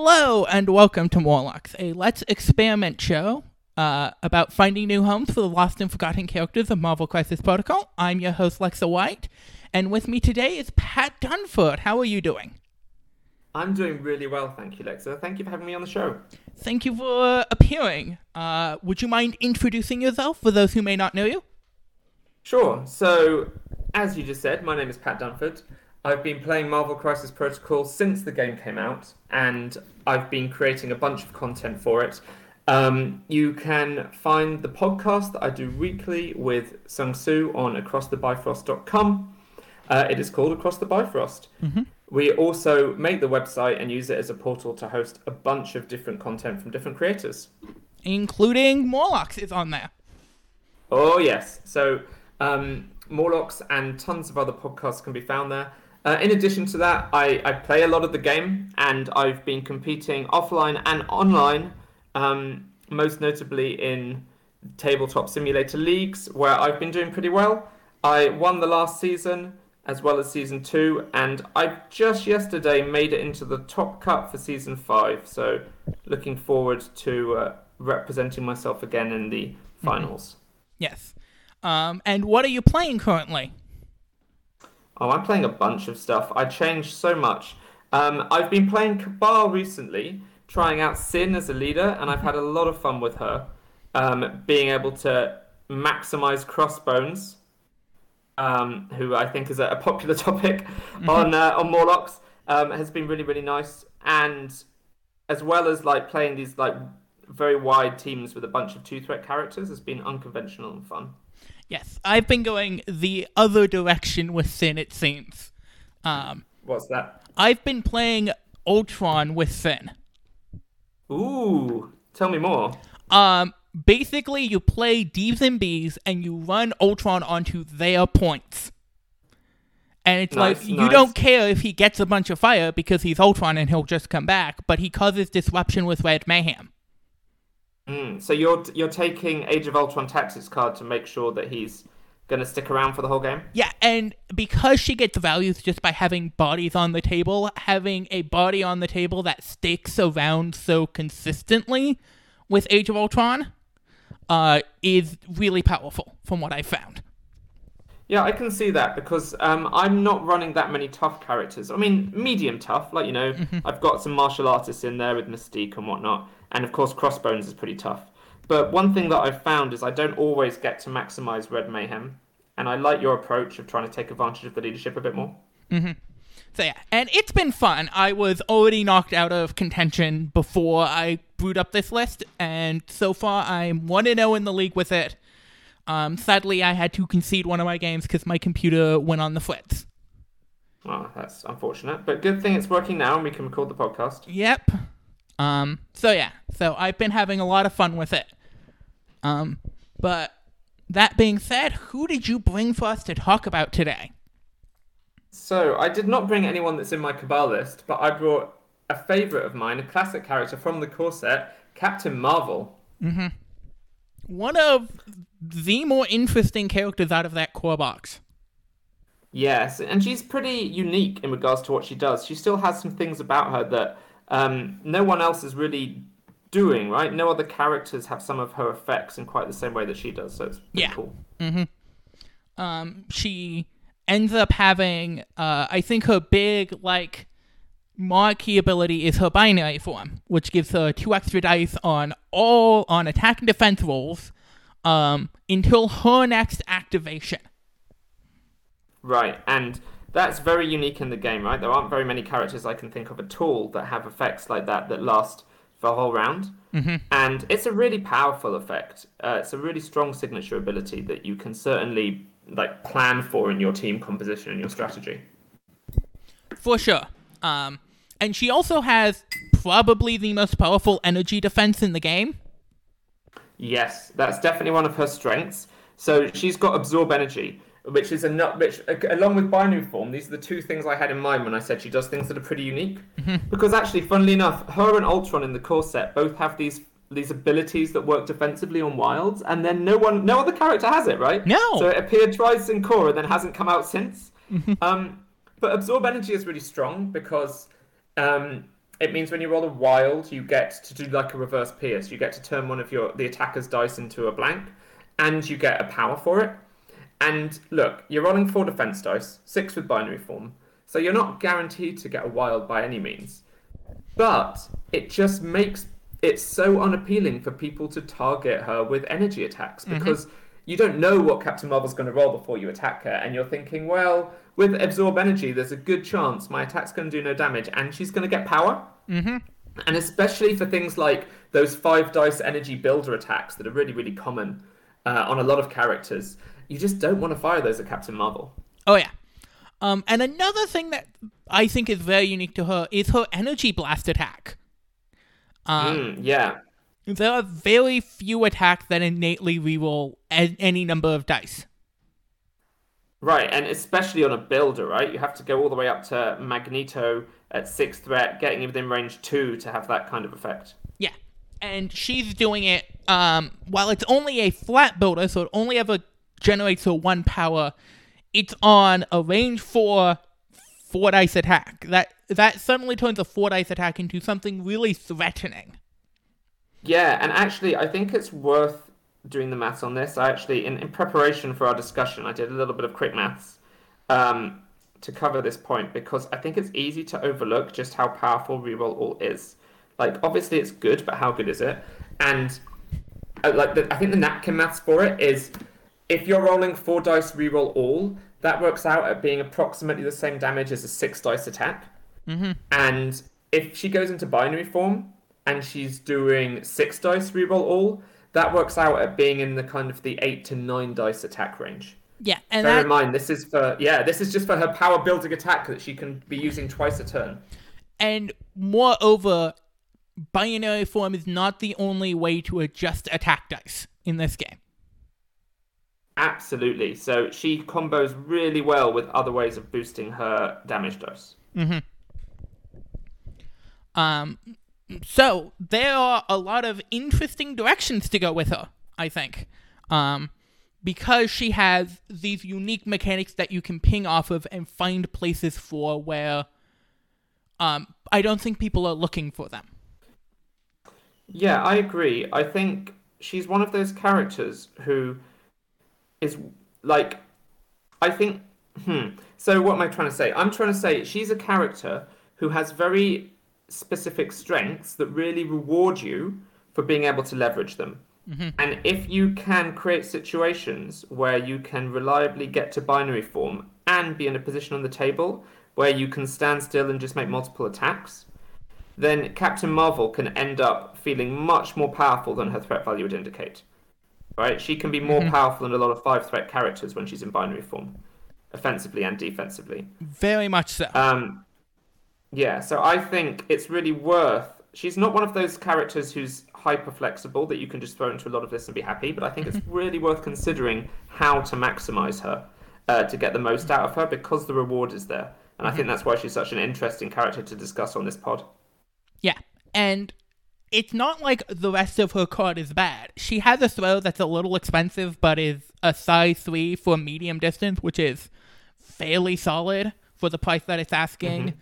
Hello and welcome to Morlocks, a Let's Experiment show uh, about finding new homes for the lost and forgotten characters of Marvel Crisis Protocol. I'm your host, Lexa White, and with me today is Pat Dunford. How are you doing? I'm doing really well, thank you, Lexa. Thank you for having me on the show. Thank you for appearing. Uh, would you mind introducing yourself for those who may not know you? Sure. So, as you just said, my name is Pat Dunford. I've been playing Marvel Crisis Protocol since the game came out, and I've been creating a bunch of content for it. Um, you can find the podcast that I do weekly with Sung Soo on acrossthebifrost.com. Uh, it is called Across the Bifrost. Mm-hmm. We also make the website and use it as a portal to host a bunch of different content from different creators. Including Morlocks is on there. Oh, yes. So, um, Morlocks and tons of other podcasts can be found there. Uh, in addition to that, I, I play a lot of the game and I've been competing offline and online, um, most notably in tabletop simulator leagues, where I've been doing pretty well. I won the last season as well as season two, and I just yesterday made it into the top cut for season five. So, looking forward to uh, representing myself again in the finals. Yes. Um, and what are you playing currently? Oh, I'm playing a bunch of stuff. I changed so much. Um, I've been playing Cabal recently, trying out Sin as a leader, and I've had a lot of fun with her. Um, being able to maximize Crossbones, um, who I think is a, a popular topic on uh, on Morlocks, um, has been really really nice. And as well as like playing these like very wide teams with a bunch of two threat characters, has been unconventional and fun. Yes, I've been going the other direction with Sin, it seems. Um, What's that? I've been playing Ultron with Sin. Ooh, tell me more. Um, basically, you play D's and B's and you run Ultron onto their points. And it's Nice, like, you nice. don't care if he gets a bunch of fire because he's Ultron and he'll just come back, but he causes disruption with Red Mayhem. Mm, so you're you're taking Age of Ultron tactics card to make sure that he's going to stick around for the whole game. Yeah, and because she gets values just by having bodies on the table, having a body on the table that sticks around so consistently with Age of Ultron uh, is really powerful from what I found. Yeah, I can see that because um, I'm not running that many tough characters. I mean, medium tough, like you know, I've got some martial artists in there with Mystique and whatnot, and of course Crossbones is pretty tough. But one thing that I've found is I don't always get to maximize Red Mayhem, and I like your approach of trying to take advantage of the leadership a bit more. Mm-hmm. So yeah, and it's been fun. I was already knocked out of contention before I brewed up this list, and so far I'm 1 0 in the league with it. Um, sadly, I had to concede one of my games because my computer went on the fritz. Well, that's unfortunate, but good thing it's working now and we can record the podcast. Yep. Um, so yeah, so I've been having a lot of fun with it. Um, but that being said, who did you bring for us to talk about today? So, I did not bring anyone that's in my Cabal list, but I brought a favourite of mine, a classic character from the core set, Captain Marvel. Mhm. One of the more interesting characters out of that core box. Yes, and she's pretty unique in regards to what she does. She still has some things about her that um, no one else is really doing, right? No other characters have some of her effects in quite the same way that she does, so it's pretty Yeah. cool. um, she ends up having, uh, I think her big, like, marquee ability is her binary form, which gives her two extra dice on all, on attack and defense rolls, um, until her next activation. Right, and that's very unique in the game, right? There aren't very many characters I can think of at all that have effects like that that last for a whole round. Mm-hmm. And it's a really powerful effect. Uh, it's a really strong signature ability that you can certainly like plan for in your team composition and your strategy. For sure. Um, and she also has probably the most powerful energy defense in the game. Yes, that's definitely one of her strengths. So she's got absorb energy, which is a nut. Which, along with binary form, these are the two things I had in mind when I said she does things that are pretty unique. Because actually, funnily enough, her and Ultron in the core set both have these these abilities that work defensively on wilds, and then no one, no other character has it, right? No. So it appeared twice in core and then hasn't come out since. um, but absorb energy is really strong because um, it means when you roll a wild, you get to do like a reverse pierce. You get to turn one of your the attacker's dice into a blank, and you get a power for it. And look, you're rolling four defense dice, six with binary form, so you're not guaranteed to get a wild by any means. But it just makes it so unappealing for people to target her with energy attacks because you don't know what Captain Marvel's going to roll before you attack her, and you're thinking, well, with absorb energy, there's a good chance my attack's going to do no damage, and she's going to get power. Mm-hmm. And especially for things like those five dice energy builder attacks that are really, really common uh, on a lot of characters, you just don't want to fire those at Captain Marvel. Oh yeah. Um, and another thing that I think is very unique to her is her energy blast attack. Um, Mm, yeah. There are very few attacks that innately reroll any number of dice. Right, and especially on a builder, right? You have to go all the way up to Magneto at six threat, getting within range two to have that kind of effect. Yeah. And she's doing it, um, while it's only a flat builder, so it only ever generates a one power, it's on a range four four dice attack. That that suddenly turns a four dice attack into something really threatening. Yeah, and actually, I think it's worth doing the maths on this. I actually, in, in preparation for our discussion, I did a little bit of quick maths um, to cover this point because I think it's easy to overlook just how powerful reroll all is. Like, obviously, it's good, but how good is it? And uh, like, the, I think the napkin maths for it is if you're rolling four dice reroll all, that works out at being approximately the same damage as a six dice attack. Mm-hmm. And if she goes into binary form and she's doing six dice reroll all, that works out at being in the kind of the eight to nine dice attack range. Yeah, and Bear that, in mind, this is for yeah, this is just for her power building attack that she can be using twice a turn. and moreover, binary form is not the only way to adjust attack dice in this game. Absolutely. So she combos really well with other ways of boosting her damage dice. Um, so there are a lot of interesting directions to go with her. I think, um, because she has these unique mechanics that you can ping off of and find places for where, um, I don't think people are looking for them. Yeah, I agree. I think she's one of those characters who is like I think hmm. So what am I trying to say? I'm trying to say she's a character who has very specific strengths that really reward you for being able to leverage them. And if you can create situations where you can reliably get to binary form and be in a position on the table where you can stand still and just make multiple attacks, then Captain Marvel can end up feeling much more powerful than her threat value would indicate. Right? She can be more powerful than a lot of five threat characters when she's in binary form, offensively and defensively. Very much so. Um, yeah, so I think it's really worth. She's not one of those characters who's hyper flexible that you can just throw into a lot of this and be happy, but I think it's really worth considering how to maximize her uh, to get the most out of her because the reward is there. And I think that's why she's such an interesting character to discuss on this pod. Yeah, and it's not like the rest of her card is bad. She has a throw that's a little expensive, but is a size 3 for medium distance, which is fairly solid for the price that it's asking.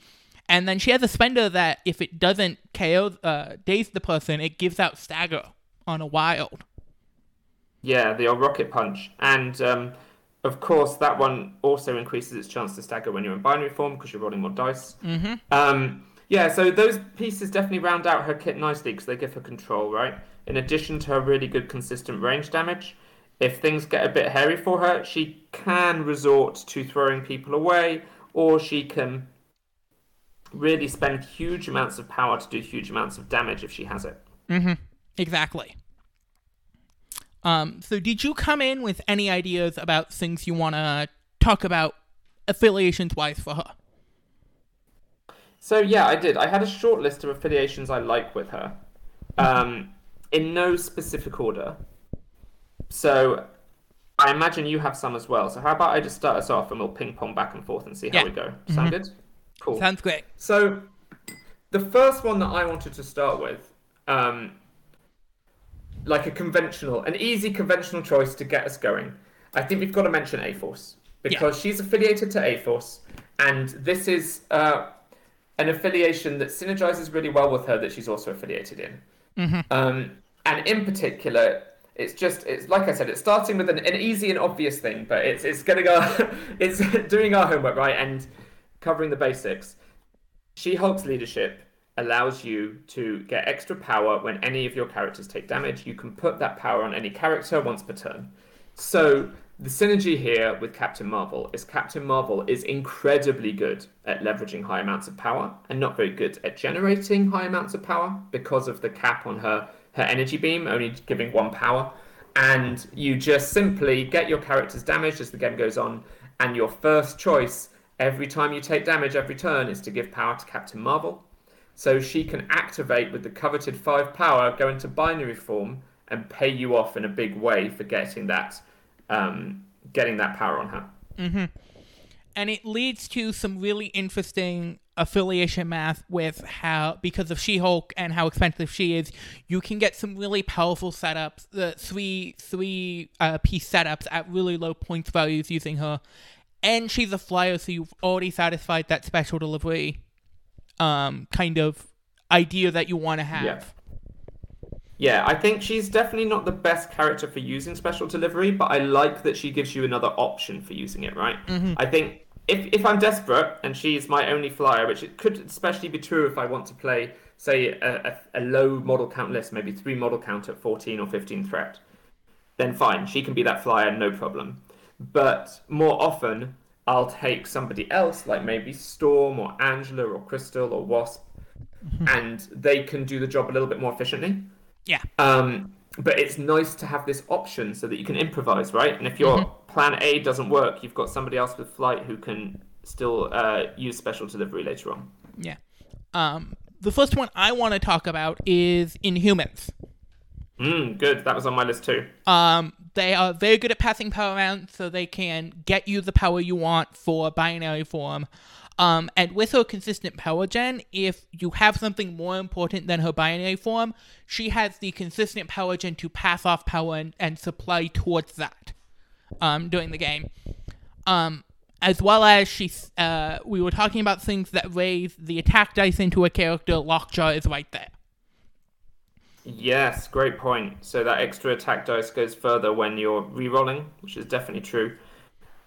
And then she has a spender that, if it doesn't KO, uh, daze the person, it gives out stagger on a wild. Yeah, the old rocket punch. And um, of course, that one also increases its chance to stagger when you're in binary form because you're rolling more dice. Mm-hmm. Um, yeah, so those pieces definitely round out her kit nicely because they give her control, right? In addition to her really good consistent range damage, if things get a bit hairy for her, she can resort to throwing people away, or she can really spend huge amounts of power to do huge amounts of damage if she has it. Mhm. Exactly. Um, so did you come in with any ideas about things you want to talk about affiliations wise for her? So yeah, I did. I had a short list of affiliations I like with her, um, in no specific order. So I imagine you have some as well. So how about I just start us off and we'll ping pong back and forth and see how Yeah. we go. Sound good? Cool. Sounds great. So, the first one that I wanted to start with, um, like a conventional, an easy conventional choice to get us going, I think we've got to mention A Force because she's affiliated to A Force, and this is uh, an affiliation that synergizes really well with her that she's also affiliated in. Mm-hmm. Um, and in particular, it's just it's like I said, it's starting with an, an easy and obvious thing, but it's it's getting our it's doing our homework right and covering the basics. She Hulk's leadership allows you to get extra power when any of your characters take damage. You can put that power on any character once per turn. So the synergy here with Captain Marvel is Captain Marvel is incredibly good at leveraging high amounts of power and not very good at generating high amounts of power because of the cap on her her energy beam only giving one power. And you just simply get your characters damaged as the game goes on and your first choice every time you take damage every turn is to give power to Captain Marvel. So she can activate with the coveted 5 power go into binary form and pay you off in a big way for getting that um, getting that power on her. and it leads to some really interesting affiliation math with how because of She-Hulk and how expensive she is, you can get some really powerful setups, the three three uh, piece setups at really low points values using her, and she's a flyer, so you've already satisfied that special delivery, um, kind of idea that you want to have. Yeah. Yeah, I think she's definitely not the best character for using special delivery, but I like that she gives you another option for using it, right? Mm-hmm. I think if, if I'm desperate and she's my only flyer, which it could especially be true if I want to play, say, a, a, a low model count list, maybe three model count at 14 or 15 threat, then fine, she can be that flyer, no problem. But more often, I'll take somebody else, like maybe Storm or Angela or Crystal or Wasp, mm-hmm. and they can do the job a little bit more efficiently. Yeah. Um, but it's nice to have this option so that you can improvise, right? And if your plan A doesn't work, you've got somebody else with flight who can still uh, use special delivery later on. Yeah. Um, the first one I want to talk about is Inhumans. Mm, good. That was on my list too. Um, they are very good at passing power around, so they can get you the power you want for binary form. Um, and with her consistent power gen, if you have something more important than her binary form, she has the consistent power gen to pass off power and, and supply towards that um, during the game. Um, as well as she, uh, we were talking about things that raise the attack dice into a character. Lockjaw is right there. Yes, great point. So that extra attack dice goes further when you're re-rolling, which is definitely true.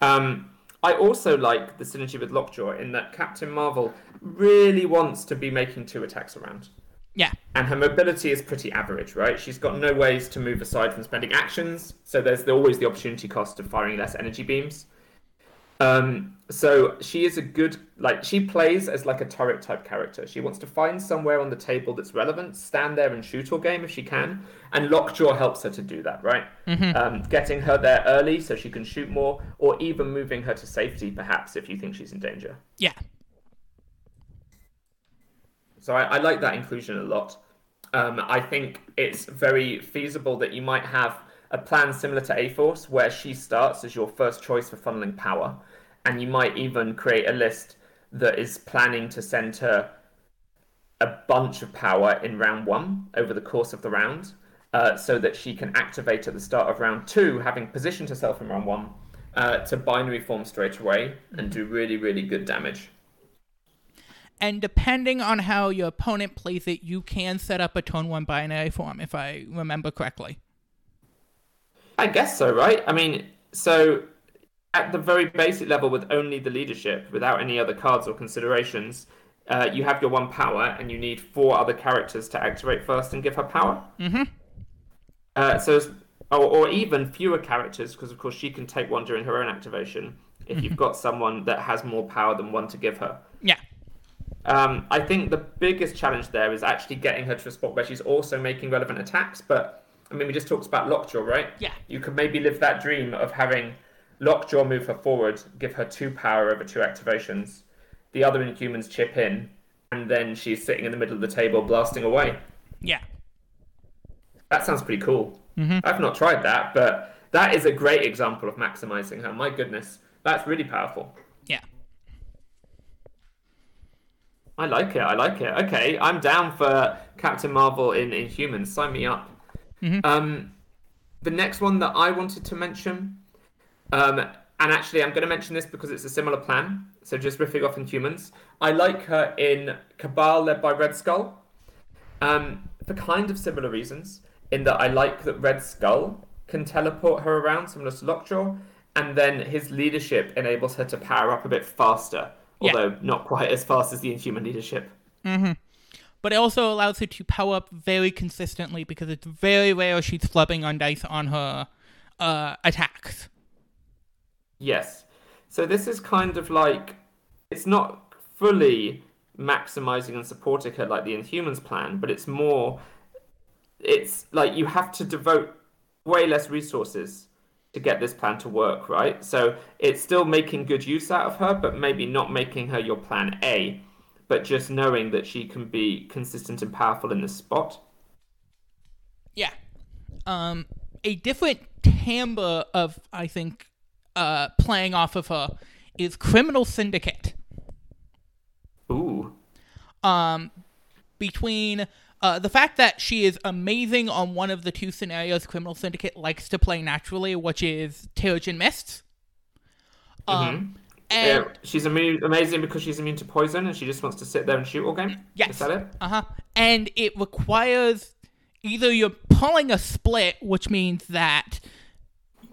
Um, I also like the synergy with Lockjaw in that Captain Marvel really wants to be making two attacks around. Yeah. And her mobility is pretty average, right? She's got no ways to move aside from spending actions, so there's the, always the opportunity cost of firing less energy beams. Um, so she is a good, like, she plays as like a turret type character. She wants to find somewhere on the table that's relevant, stand there and shoot all game if she can, and Lockjaw helps her to do that, right? Um, getting her there early so she can shoot more, or even moving her to safety, perhaps, if you think she's in danger. Yeah. So I, I like that inclusion a lot. Um, I think it's very feasible that you might have a plan similar to A Force where she starts as your first choice for funneling power, and you might even create a list that is planning to send her a bunch of power in round one over the course of the round, uh, so that she can activate at the start of round two, having positioned herself in round one, uh, to binary form straight away and do really, really good damage. And depending on how your opponent plays it, you can set up a turn one binary form, if I remember correctly. I guess so, right? I mean, so at the very basic level, with only the leadership, without any other cards or considerations, uh, you have your one power, and you need four other characters to activate first and give her power. Mm-hmm. Uh, so, or, or even fewer characters, because of course she can take one during her own activation. If you've got someone that has more power than one to give her. Yeah. Um, I think the biggest challenge there is actually getting her to a spot where she's also making relevant attacks. But I mean, we just talked about Lockjaw, right? Yeah. You could maybe live that dream of having Lockjaw move her forward, give her two power over two activations, the other Inhumans chip in, and then she's sitting in the middle of the table blasting away. Yeah. That sounds pretty cool. Mm-hmm. I've not tried that, but that is a great example of maximizing her. My goodness, that's really powerful. Yeah. I like it. I like it. Okay, I'm down for Captain Marvel in Inhumans. Sign me up. Um, the next one that I wanted to mention, um, and actually, I'm going to mention this because it's a similar plan. So just riffing off Inhumans, I like her in Cabal led by Red Skull, um, for kind of similar reasons. In that I like that Red Skull can teleport her around, similar to Lockjaw, and then his leadership enables her to power up a bit faster, Yeah. although not quite as fast as the Inhuman leadership. But it also allows her to power up very consistently because it's very rare she's flubbing on dice on her uh, attacks. Yes. So this is kind of like it's not fully maximizing and supporting her like the Inhumans plan, but it's more it's like you have to devote way less resources to get this plan to work, right? So it's still making good use out of her, but maybe not making her your plan A, but just knowing that she can be consistent and powerful in this spot. Yeah. Um, a different timbre of, I think, uh, playing off of her is Criminal Syndicate. Ooh. Um, between uh, the fact that she is amazing on one of the two scenarios Criminal Syndicate likes to play naturally, which is Terrigen Mists. Um, and Yeah, she's immune, amazing because she's immune to poison and she just wants to sit there and shoot all game. Yes. Is that it? Uh huh. And it requires either you're pulling a split, which means that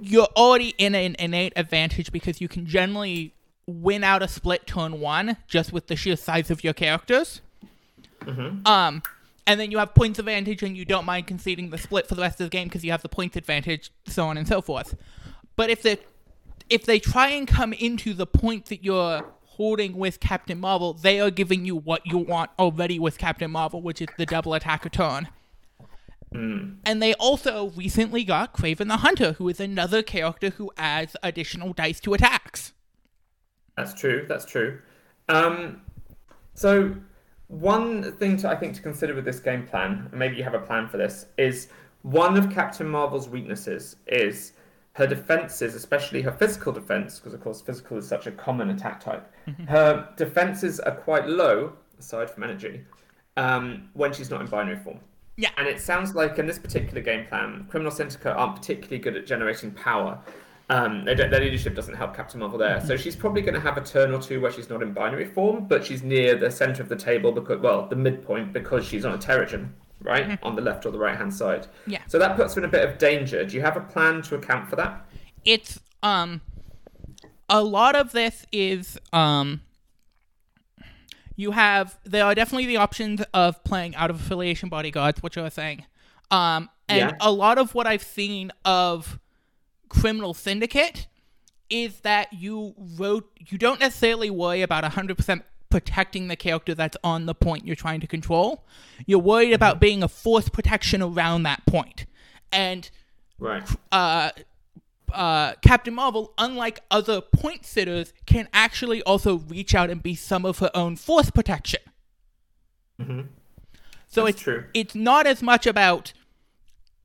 you're already in an innate advantage because you can generally win out a split turn one just with the sheer size of your characters. Um, and then you have points advantage, and you don't mind conceding the split for the rest of the game because you have the points advantage, so on and so forth. But if they if they try and come into the point that you're holding with Captain Marvel, they are giving you what you want already with Captain Marvel, which is the double attack return. And they also recently got Kraven the Hunter, who is another character who adds additional dice to attacks. That's true. That's true. Um, so one thing to I think to consider with this game plan, and maybe you have a plan for this, is one of Captain Marvel's weaknesses is her defenses, especially her physical defense, because of course physical is such a common attack type. Her defenses are quite low, aside from energy, um, when she's not in binary form. Yeah. And it sounds like in this particular game plan, Criminal Syndicate aren't particularly good at generating power. Um, they don't, their leadership doesn't help Captain Marvel there. So she's probably going to have a turn or two where she's not in binary form, but she's near the center of the table because, well, the midpoint because she's on a Terrigen, right? On the left or the right hand side. Yeah. So that puts her in a bit of danger. Do you have a plan to account for that? it's um a lot of this is um you have there are definitely the options of playing out of affiliation bodyguards which I was saying um and Yeah. a lot of what I've seen of criminal syndicate is that you wrote you don't necessarily worry about 100% protecting the character that's on the point you're trying to control you're worried about being a force protection around that point and Right. uh, uh, Captain Marvel, unlike other point sitters, can actually also reach out and be some of her own force protection. So That's it's true. it's not as much about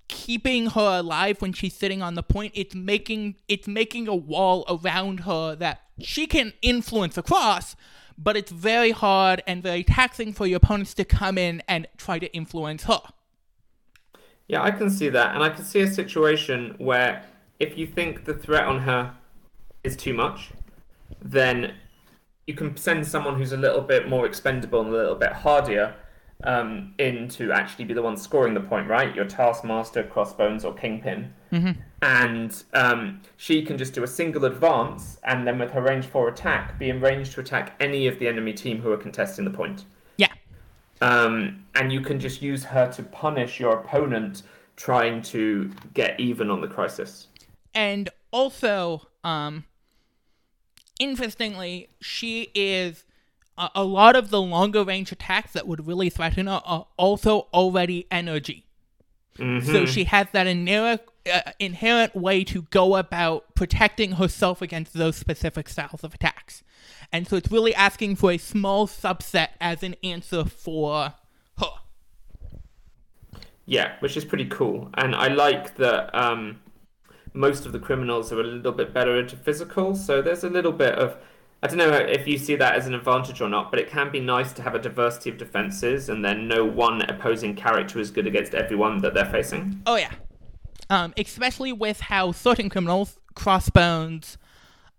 keeping her alive when she's sitting on the point. It's making it's making a wall around her that she can influence across, but it's very hard and very taxing for your opponents to come in and try to influence her. Yeah, I can see that, and I can see a situation where if you think the threat on her is too much, then you can send someone who's a little bit more expendable and a little bit hardier um, in to actually be the one scoring the point, right? Your Taskmaster, Crossbones, or Kingpin. And um, she can just do a single advance, and then with her range 4 attack, be in range to attack any of the enemy team who are contesting the point Yeah. um, and you can just use her to punish your opponent trying to get even on the crisis. and also um interestingly she is a, lot of the longer range attacks that would really threaten her are also already energy. So she has that inherent, uh, inherent way to go about protecting herself against those specific styles of attacks. And so it's really asking for a small subset as an answer for her. Yeah, which is pretty cool, and I like that um, most of the criminals are a little bit better into physical. So there's a little bit of I don't know if you see that as an advantage or not, but it can be nice to have a diversity of defenses and then no one opposing character is good against everyone that they're facing. Oh yeah, um, especially with how certain criminals, Crossbones,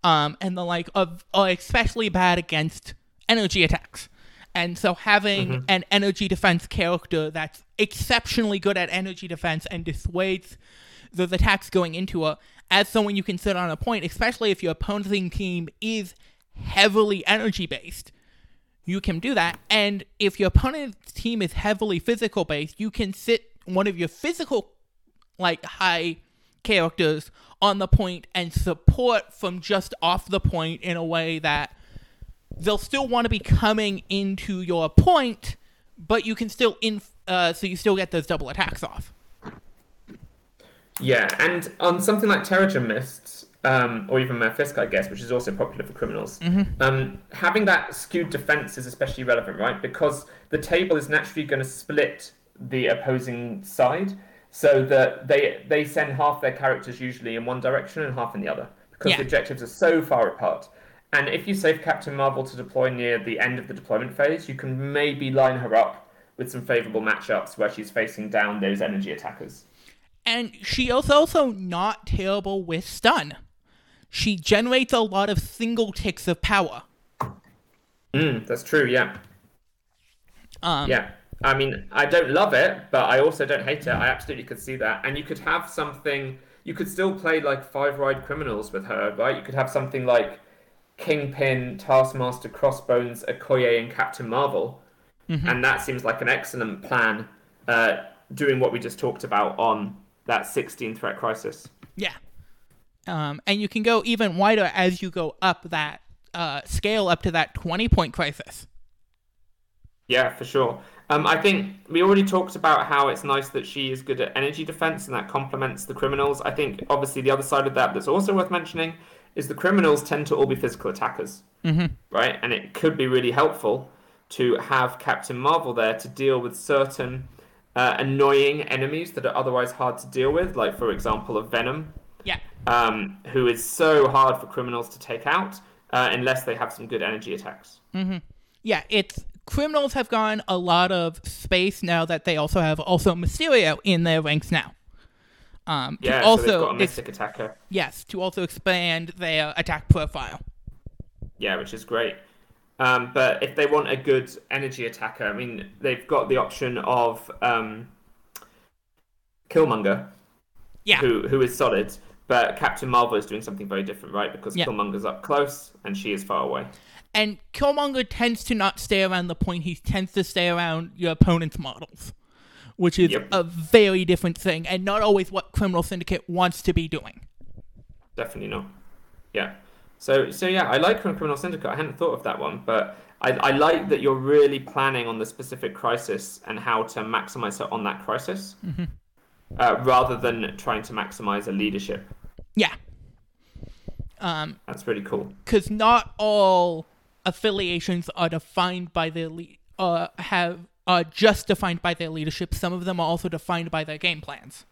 um, and the like of are especially bad against energy attacks. And so having an energy defense character that's exceptionally good at energy defense and dissuades those attacks going into her as someone you can sit on a point, especially if your opposing team is heavily energy based, you can do that. And if your opponent's team is heavily physical based, you can sit one of your physical like high characters on the point and support from just off the point in a way that they'll still want to be coming into your point, but you can still in uh, so you still get those double attacks off. Yeah, and on something like Terrigen Mists, um, or even Mephisk, I guess, which is also popular for criminals, um, having that skewed defense is especially relevant, right? Because the table is naturally going to split the opposing side, so that they they send half their characters usually in one direction and half in the other, because Yeah. the objectives are so far apart. And if you save Captain Marvel to deploy near the end of the deployment phase, you can maybe line her up with some favorable matchups where she's facing down those energy attackers. And she is also not terrible with stun. She generates a lot of single ticks of power. Mm, that's true, yeah. Um, Yeah. I mean, I don't love it, but I also don't hate it. I absolutely could see that. And you could have something, you could still play like Five Ride Criminals with her, right? You could have something like Kingpin, Taskmaster, Crossbones, Okoye, and Captain Marvel. And that seems like an excellent plan, uh, doing what we just talked about on that 16 threat crisis. Yeah. Um, and you can go even wider as you go up that uh, scale up to that 20 point crisis. Yeah, for sure. Um, I think we already talked about how it's nice that she is good at energy defense and that complements the criminals. I think obviously the other side of that that's also worth mentioning is the criminals tend to all be physical attackers, mm-hmm. right? And it could be really helpful to have Captain Marvel there to deal with certain uh, annoying enemies that are otherwise hard to deal with, like for example, a Venom, Yeah. um, who is so hard for criminals to take out uh, unless they have some good energy attacks. Yeah, it's criminals have gotten a lot of space now that they also have also Mysterio in their ranks now. Um, to Yeah, so also they've got a ex- attacker. yes, to also expand their attack profile. Yeah, which is great. Um, but if they want a good energy attacker, I mean, they've got the option of um, Killmonger, Yeah. who who is solid. But Captain Marvel is doing something very different, right? Because Yeah. Killmonger's up close and she is far away. And Killmonger tends to not stay around the point, he tends to stay around your opponent's models, which is Yep. a very different thing and not always what Criminal Syndicate wants to be doing. Definitely not. Yeah. So so yeah, I like Criminal Syndicate. I hadn't thought of that one, but I, I like that you're really planning on the specific crisis and how to maximize it on that crisis, mm-hmm. Uh, rather than trying to maximize a leadership. Yeah. Um, That's really cool. because not all affiliations are defined by their le- uh have are just defined by their leadership. Some of them are also defined by their game plans.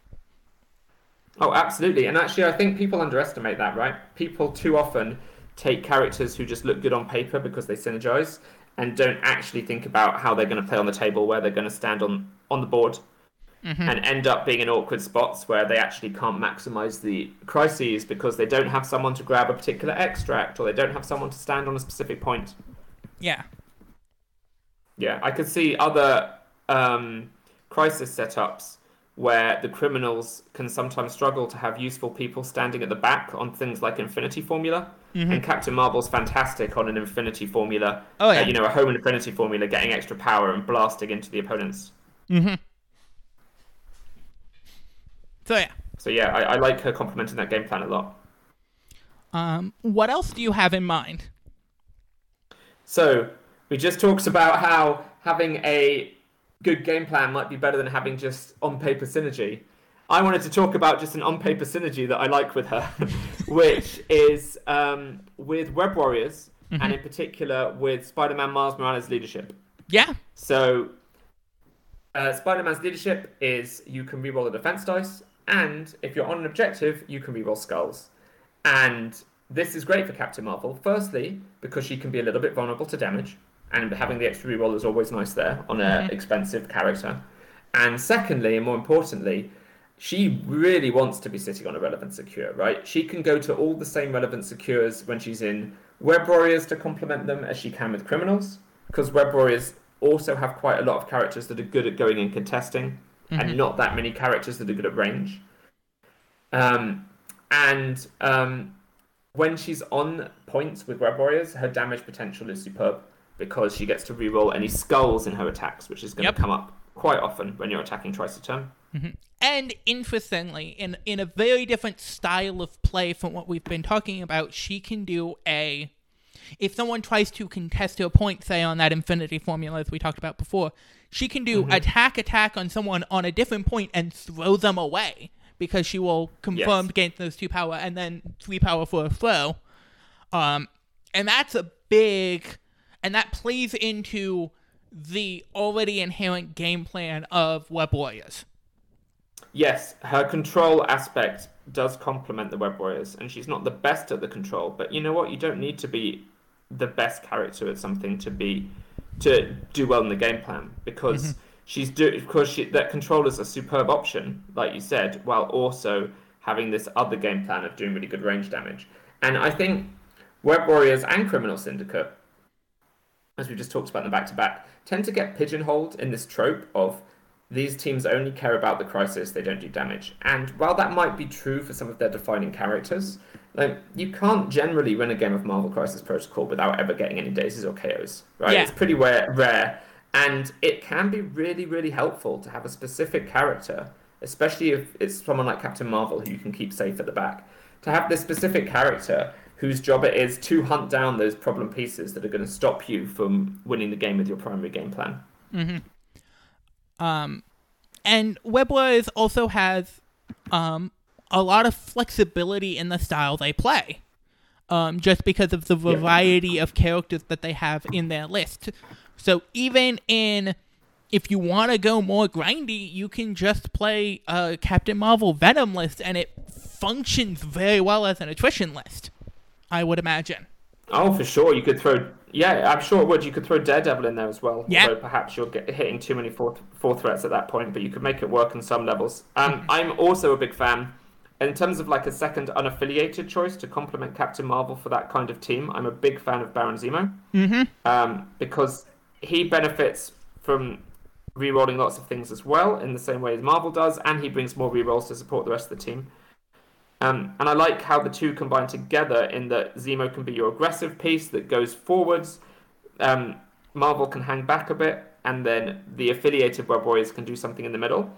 Oh, absolutely. And actually, I think people underestimate that, right? People too often take characters who just look good on paper because they synergize and don't actually think about how they're going to play on the table, where they're going to stand on, on the board, and end up being in awkward spots where they actually can't maximize the crises because they don't have someone to grab a particular extract or they don't have someone to stand on a specific point. Yeah. Yeah, I could see other um, crisis setups where the criminals can sometimes struggle to have useful people standing at the back on things like Infinity Formula. And Captain Marvel's fantastic on an Infinity Formula. Oh, uh, yeah. you know, a home Infinity Formula, getting extra power and blasting into the opponents. So yeah. So yeah, I, I like her complementing that game plan a lot. Um, what else do you have in mind? So we just talked about how having a good game plan might be better than having just on paper synergy. I wanted to talk about just an on paper synergy that I like with her, which is um, with Web Warriors and in particular with Spider Man Miles Morales' leadership. Yeah. So, uh, Spider Man's leadership is you can reroll the defense dice, and if you're on an objective, you can reroll skulls. And this is great for Captain Marvel. Firstly, because she can be a little bit vulnerable to damage, and having the extra reroll is always nice there on an mm-hmm. expensive character. And secondly, and more importantly, she really wants to be sitting on a relevant secure, right? She can go to all the same relevant secures when she's in Web Warriors to complement them as she can with criminals, because Web Warriors also have quite a lot of characters that are good at going and contesting, mm-hmm. and not that many characters that are good at range. Um, and um, when she's on points with Web Warriors, her damage potential is superb because she gets to reroll any skulls in her attacks, which is going yep. to come up quite often when you're attacking twice a turn. Mm-hmm. And interestingly, in in a very different style of play from what we've been talking about, she can do a. If someone tries to contest a point, say on that infinity formula as we talked about before, she can do mm-hmm. attack attack on someone on a different point and throw them away because she will confirm yes. gain those two power and then three power for a throw. Um, and that's a big, and that plays into the already inherent game plan of Web Warriors. Yes, her control aspect does complement the Web Warriors, and she's not the best at the control. But you know what? You don't need to be the best character at something to be to do well in the game plan because mm-hmm. she's do because she, that control is a superb option, like you said, while also having this other game plan of doing really good range damage. And I think Web Warriors and Criminal Syndicate, as we just talked about in the back to back, tend to get pigeonholed in this trope of these teams only care about the crisis, they don't do damage. And while that might be true for some of their defining characters, like you can't generally win a game of Marvel Crisis Protocol without ever getting any dazes or KOs, right? Yeah. It's pretty rare, rare, and it can be really, really helpful to have a specific character, especially if it's someone like Captain Marvel who you can keep safe at the back. To have this specific character whose job it is to hunt down those problem pieces that are going to stop you from winning the game with your primary game plan. Mm-hmm. Um, and WebWise also has um, a lot of flexibility in the style they play, um, just because of the variety of characters that they have in their list. So even in if you want to go more grindy, you can just play a Captain Marvel Venom list, and it functions very well as an attrition list. I would imagine. Oh, for sure. You could throw yeah, I'm sure it would. You could throw Daredevil in there as well. Yeah. Although perhaps you're get, hitting too many four, four threats at that point, but you could make it work on some levels. Um. I'm also a big fan. In terms of like a second unaffiliated choice to complement Captain Marvel for that kind of team, I'm a big fan of Baron Zemo. Mm-hmm. Um, because he benefits from rerolling lots of things as well, in the same way as Marvel does, and he brings more rerolls to support the rest of the team. Um, and I like how the two combine together in that Zemo can be your aggressive piece that goes forwards. Um, Marvel can hang back a bit, and then the affiliated Web Warriors can do something in the middle.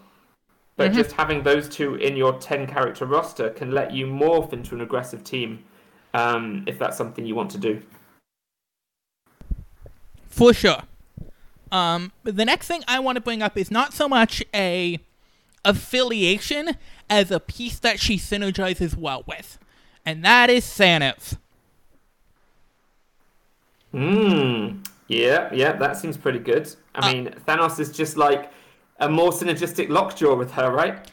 But mm-hmm. just having those two in your 10 character roster can let you morph into an aggressive team um, if that's something you want to do. For sure. Um, the next thing I want to bring up is not so much a affiliation as a piece that she synergizes well with, and that is Thanos. Hmm. Yeah, yeah, that seems pretty good. I uh, mean, Thanos is just like a more synergistic lockjaw with her, right?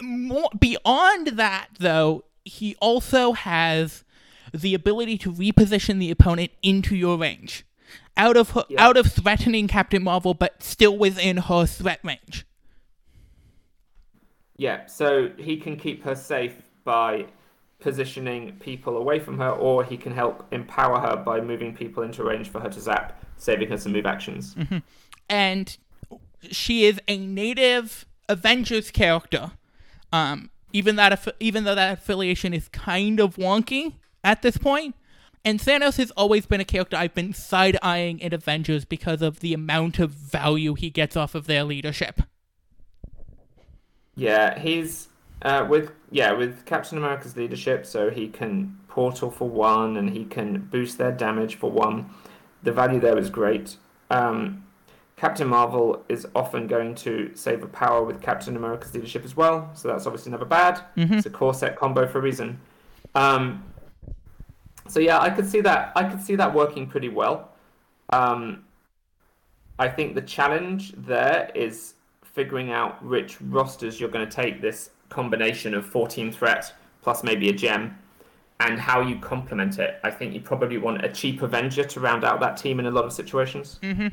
More beyond that, though, he also has the ability to reposition the opponent into your range, out of her, yeah. out of threatening Captain Marvel, but still within her threat range. Yeah, so he can keep her safe by positioning people away from her, or he can help empower her by moving people into range for her to zap, saving her some move actions. Mm-hmm. And she is a native Avengers character. Um, even that, even though that affiliation is kind of wonky at this point. And Thanos has always been a character I've been side eyeing in Avengers because of the amount of value he gets off of their leadership. Yeah, he's uh, with yeah with Captain America's leadership, so he can portal for one, and he can boost their damage for one. The value there is great. Um, Captain Marvel is often going to save a power with Captain America's leadership as well, so that's obviously never bad. Mm-hmm. It's a core set combo for a reason. Um, so yeah, I could see that. I could see that working pretty well. Um, I think the challenge there is figuring out which rosters you're going to take this combination of 14 threat plus maybe a gem and how you complement it. I think you probably want a cheap Avenger to round out that team in a lot of situations. Mm-hmm.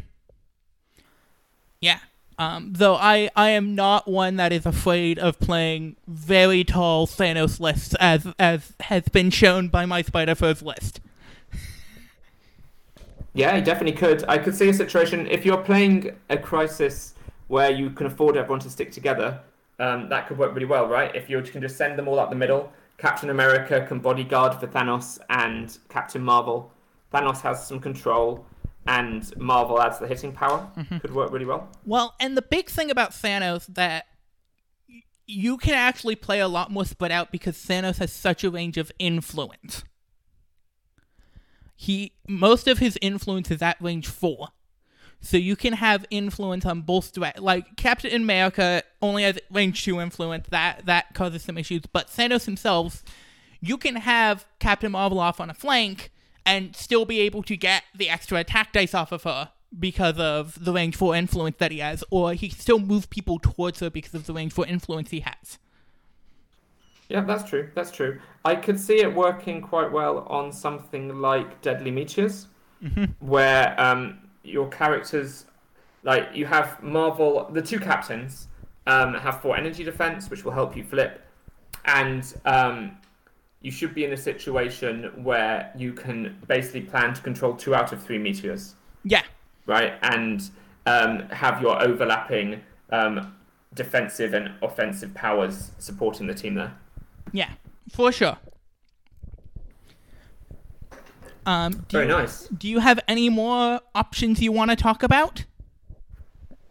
Yeah. Um, though I, I am not one that is afraid of playing very tall Thanos lists as as has been shown by my Spider First list. Yeah, you definitely could. I could see a situation if you're playing a crisis where you can afford everyone to stick together. Um, that could work really well, right? If you can just send them all up the middle, Captain America can bodyguard for Thanos and Captain Marvel. Thanos has some control, and Marvel adds the hitting power. Could work really well. Well, and the big thing about Thanos that you can actually play a lot more spread out because Thanos has such a range of influence. He most of his influence is at range four. So you can have influence on both threat like Captain America only has range two influence, that that causes some issues, but Thanos himself, you can have Captain Marvel off on a flank and still be able to get the extra attack dice off of her because of the range 4 influence that he has, or he can still move people towards her because of the range 4 influence he has. Yeah, that's true. That's true. I could see it working quite well on something like Deadly Meteors, where um, your characters, like you have Marvel, the two captains um, have four energy defense, which will help you flip, and um, you should be in a situation where you can basically plan to control two out of three meteors, Yeah, right? And um, have your overlapping um, defensive and offensive powers supporting the team there. yeah, for sure. Um, do Very you, nice. Do you have any more options you want to talk about?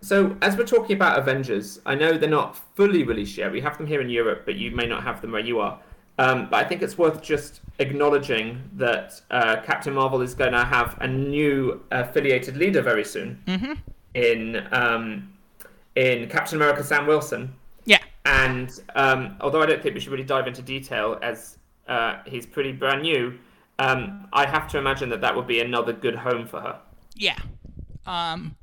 So, as we're talking about Avengers, I know they're not fully released yet. We have them here in Europe, but you may not have them where you are. Um, but I think it's worth just acknowledging that uh, Captain Marvel is going to have a new affiliated leader very soon Mm-hmm. in um, in Captain America Sam Wilson. Yeah, And um, although I don't think we should really dive into detail as uh, he's pretty brand new, um, I have to imagine that that would be another good home for her. yeah. Um,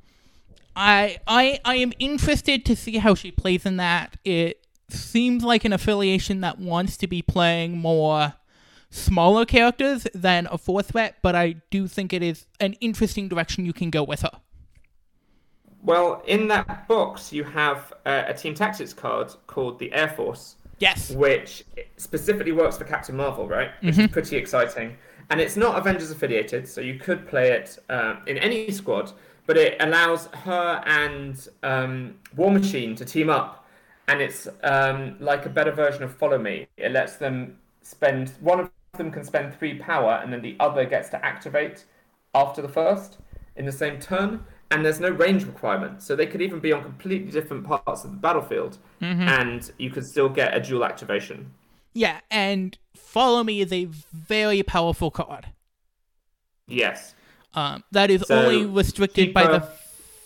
I I I am interested to see how she plays in that. It seems like an affiliation that wants to be playing more smaller characters than a four threat, but I do think it is an interesting direction you can go with her. Well, in that box, you have uh, a Team Tactics card called the Air Force, Yes. which specifically works for Captain Marvel, right? Which is pretty exciting. And it's not Avengers affiliated, so you could play it um, in any squad, but it allows her and um, War Machine to team up. And it's um, like a better version of Follow Me. It lets them spend, one of them can spend three power, and then the other gets to activate after the first in the same turn. And there's no range requirement, so they could even be on completely different parts of the battlefield, and you could still get a dual activation. Yeah, and Follow Me is a very powerful card. Yes. Um, that is So, only restricted by the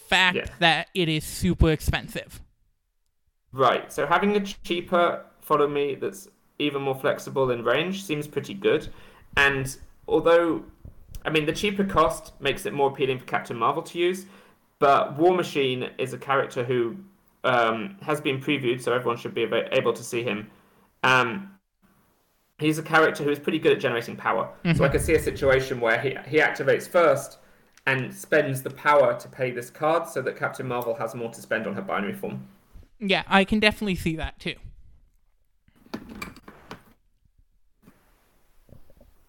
fact yeah. that it is super expensive. Right. So having a cheaper follow me that's even more flexible in range seems pretty good. And although, I mean, the cheaper cost makes it more appealing for Captain Marvel to use, but War Machine is a character who um, has been previewed, so everyone should be able to see him. Um, he's a character who is pretty good at generating power. So I could see a situation where he, he activates first and spends the power to pay this card so that Captain Marvel has more to spend on her binary form. Yeah, I can definitely see that too.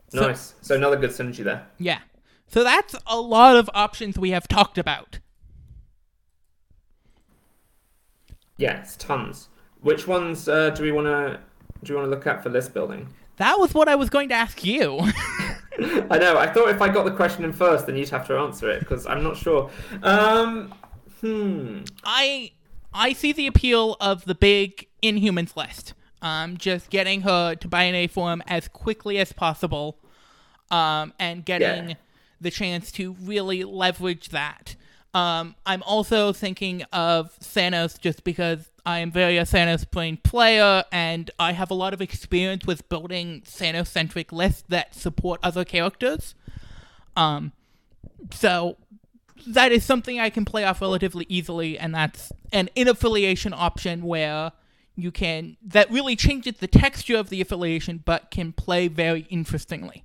So- Nice. So another good synergy there. Yeah. So that's a lot of options we have talked about. Yes, tons. Which ones uh, do we want to do we want to look at for list building? That was what I was going to ask you. I know. I thought if I got the question in first, then you'd have to answer it because I'm not sure. Um, hmm. I I see the appeal of the big Inhumans list. Um, just getting her to binary form as quickly as possible, um, and getting Yeah. the chance to really leverage that. Um, I'm also thinking of Thanos just because I am very a Thanos brain player and I have a lot of experience with building Thanos centric lists that support other characters. Um, so that is something I can play off relatively easily, and that's an in affiliation option where you can that really changes the texture of the affiliation but can play very interestingly.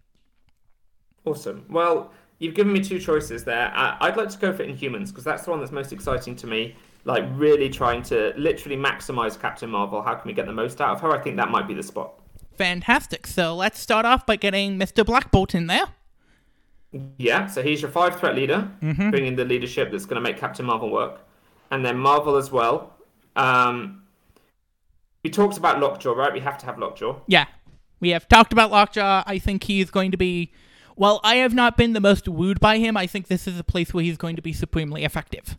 Awesome. Well, you've given me two choices there. I- I'd like to go for Inhumans because that's the one that's most exciting to me. like really trying to literally maximize Captain Marvel. How can we get the most out of her? I think that might be the spot. Fantastic. So let's start off by getting Mr. Black Bolt in there. Yeah, so he's your five threat leader, bringing the leadership that's going to make Captain Marvel work. And then Marvel as well. Um, we talked about Lockjaw, right? We have to have Lockjaw. Yeah. We have talked about Lockjaw. I think he's going to be. Well, I have not been the most wooed by him. I think this is a place where he's going to be supremely effective.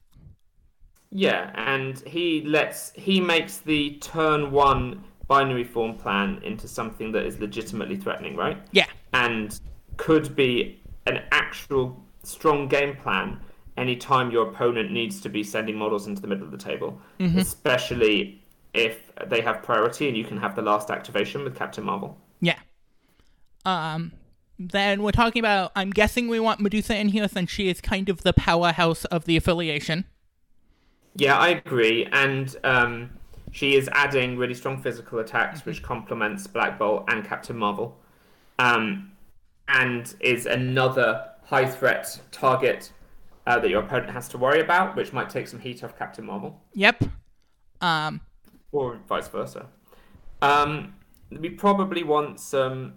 Yeah, and he lets he makes the turn one binary form plan into something that is legitimately threatening, right? Yeah. And could be an actual strong game plan anytime your opponent needs to be sending models into the middle of the table, especially if they have priority and you can have the last activation with Captain Marvel. Yeah. Um. Then we're talking about. I'm guessing we want Medusa in here since she is kind of the powerhouse of the affiliation. Yeah, I agree. And um, she is adding really strong physical attacks, which complements Black Bolt and Captain Marvel. Um, and is another high threat target uh, that your opponent has to worry about, which might take some heat off Captain Marvel, Yep. Um. or vice versa. Um, we probably want some,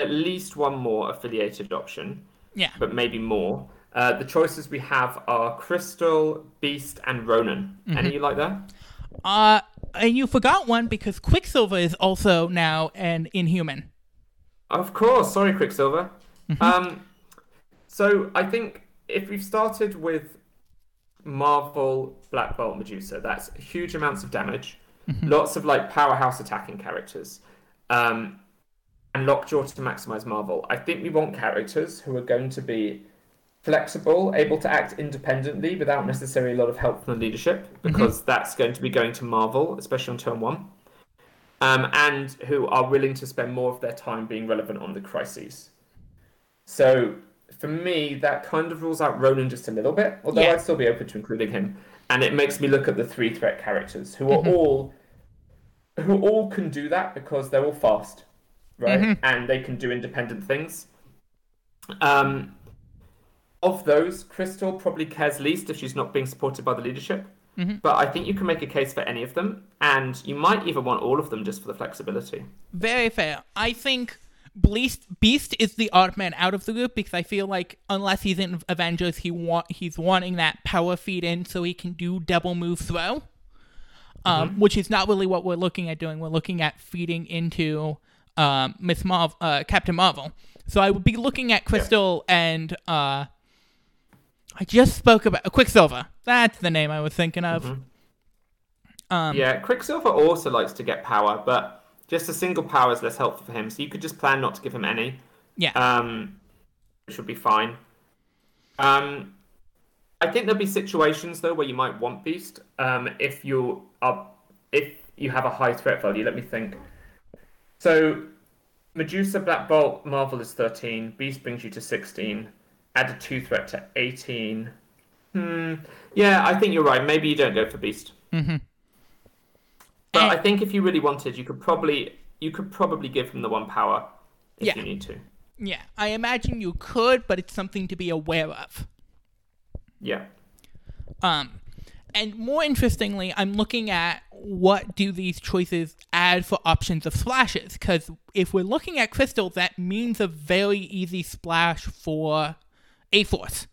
at least one more affiliated option. Yeah. but maybe more. Uh, the choices we have are Crystal, Beast, and Ronan. Any you like that? Uh. And you forgot one because Quicksilver is also now an Inhuman. Of course. Sorry, Quicksilver. Um, so I think if we've started with Marvel, Black Bolt, Medusa, that's huge amounts of damage, lots of like powerhouse attacking characters, um, and Lockjaw to maximize Marvel. I think we want characters who are going to be flexible, able to act independently without necessarily a lot of help from the leadership, because that's going to be going to Marvel, especially on turn one. Um, and who are willing to spend more of their time being relevant on the crises. So for me, that kind of rules out Ronan just a little bit, although Yeah. I'd still be open to including him. And it makes me look at the three threat characters who are all who all can do that because they're all fast, right? And they can do independent things. Um, of those, Crystal probably cares least if she's not being supported by the leadership. But I think you can make a case for any of them, and you might even want all of them just for the flexibility. Very fair. I think Beast Beast is the odd man out of the group because I feel like unless he's in Avengers, he want he's wanting that power feed in so he can do double move throw, um, which is not really what we're looking at doing. We're looking at feeding into um, Miss Marvel, uh, Captain Marvel. So I would be looking at Crystal and uh, I just spoke about Quicksilver. That's the name I was thinking of. Um, Yeah, Quicksilver also likes to get power, but just a single power is less helpful for him. So you could just plan not to give him any, yeah. um, which would be fine. Um, I think there'll be situations though where you might want Beast. Um, if you are, if you have a high threat value. Let me think. So, Medusa, Black Bolt, Marvel is thirteen. Beast brings you to sixteen. Add a two threat to eighteen. Hmm. Yeah, I think you're right. Maybe you don't go for Beast. Mm-hmm. But And- I think if you really wanted, you could probably you could probably give him the one power if Yeah. you need to. Yeah, I imagine you could, but it's something to be aware of. Yeah. Um, and more interestingly, I'm looking at what do these choices add for options of splashes? Because if we're looking at crystal, that means a very easy splash for A Force.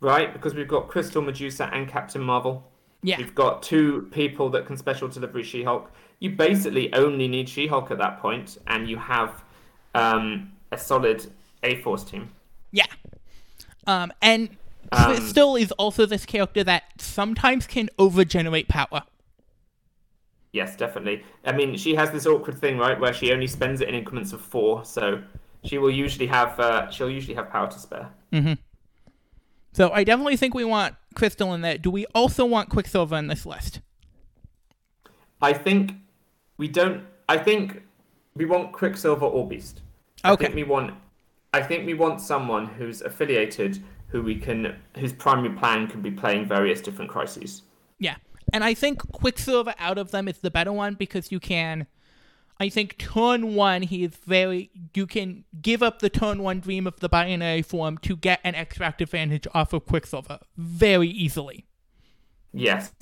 Right, because we've got Crystal Medusa and Captain Marvel. Yeah, We've got two people that can special delivery She Hulk. You basically only need She Hulk at that point, and you have um, a solid A Force team. yeah. Um, and Um, crystal is also this character that sometimes can overgenerate power. Yes, definitely. I mean, she has this awkward thing, right, where she only spends it in increments of four, so she will usually have uh, she'll usually have power to spare. So I definitely think we want crystal in there. Do we also want Quicksilver in this list? I think we don't. I think we want Quicksilver or Beast. I Okay. think we want. I think we want someone who's affiliated, who we can, whose primary plan can be playing various different crises. Yeah. And I think Quicksilver out of them is the better one because you can I think turn one he is very you can give up the turn one dream of the binary form to get an extract advantage off of Quicksilver very easily. Yes.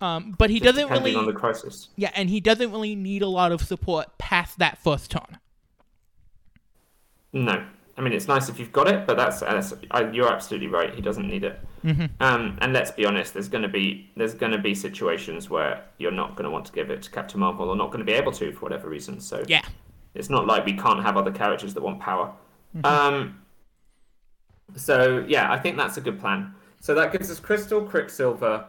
Um, but he Just doesn't depending really, on the crisis. yeah, and he doesn't really need a lot of support past that first turn. No, I mean it's nice if you've got it, but that's, that's I, you're absolutely right. He doesn't need it. Mm-hmm. Um, and let's be honest, there's going to be there's going to be situations where you're not going to want to give it to Captain Marvel, or not going to be able to for whatever reason. So Yeah, it's not like we can't have other characters that want power. Um, so yeah, I think that's a good plan. So that gives us Crystal, Quicksilver,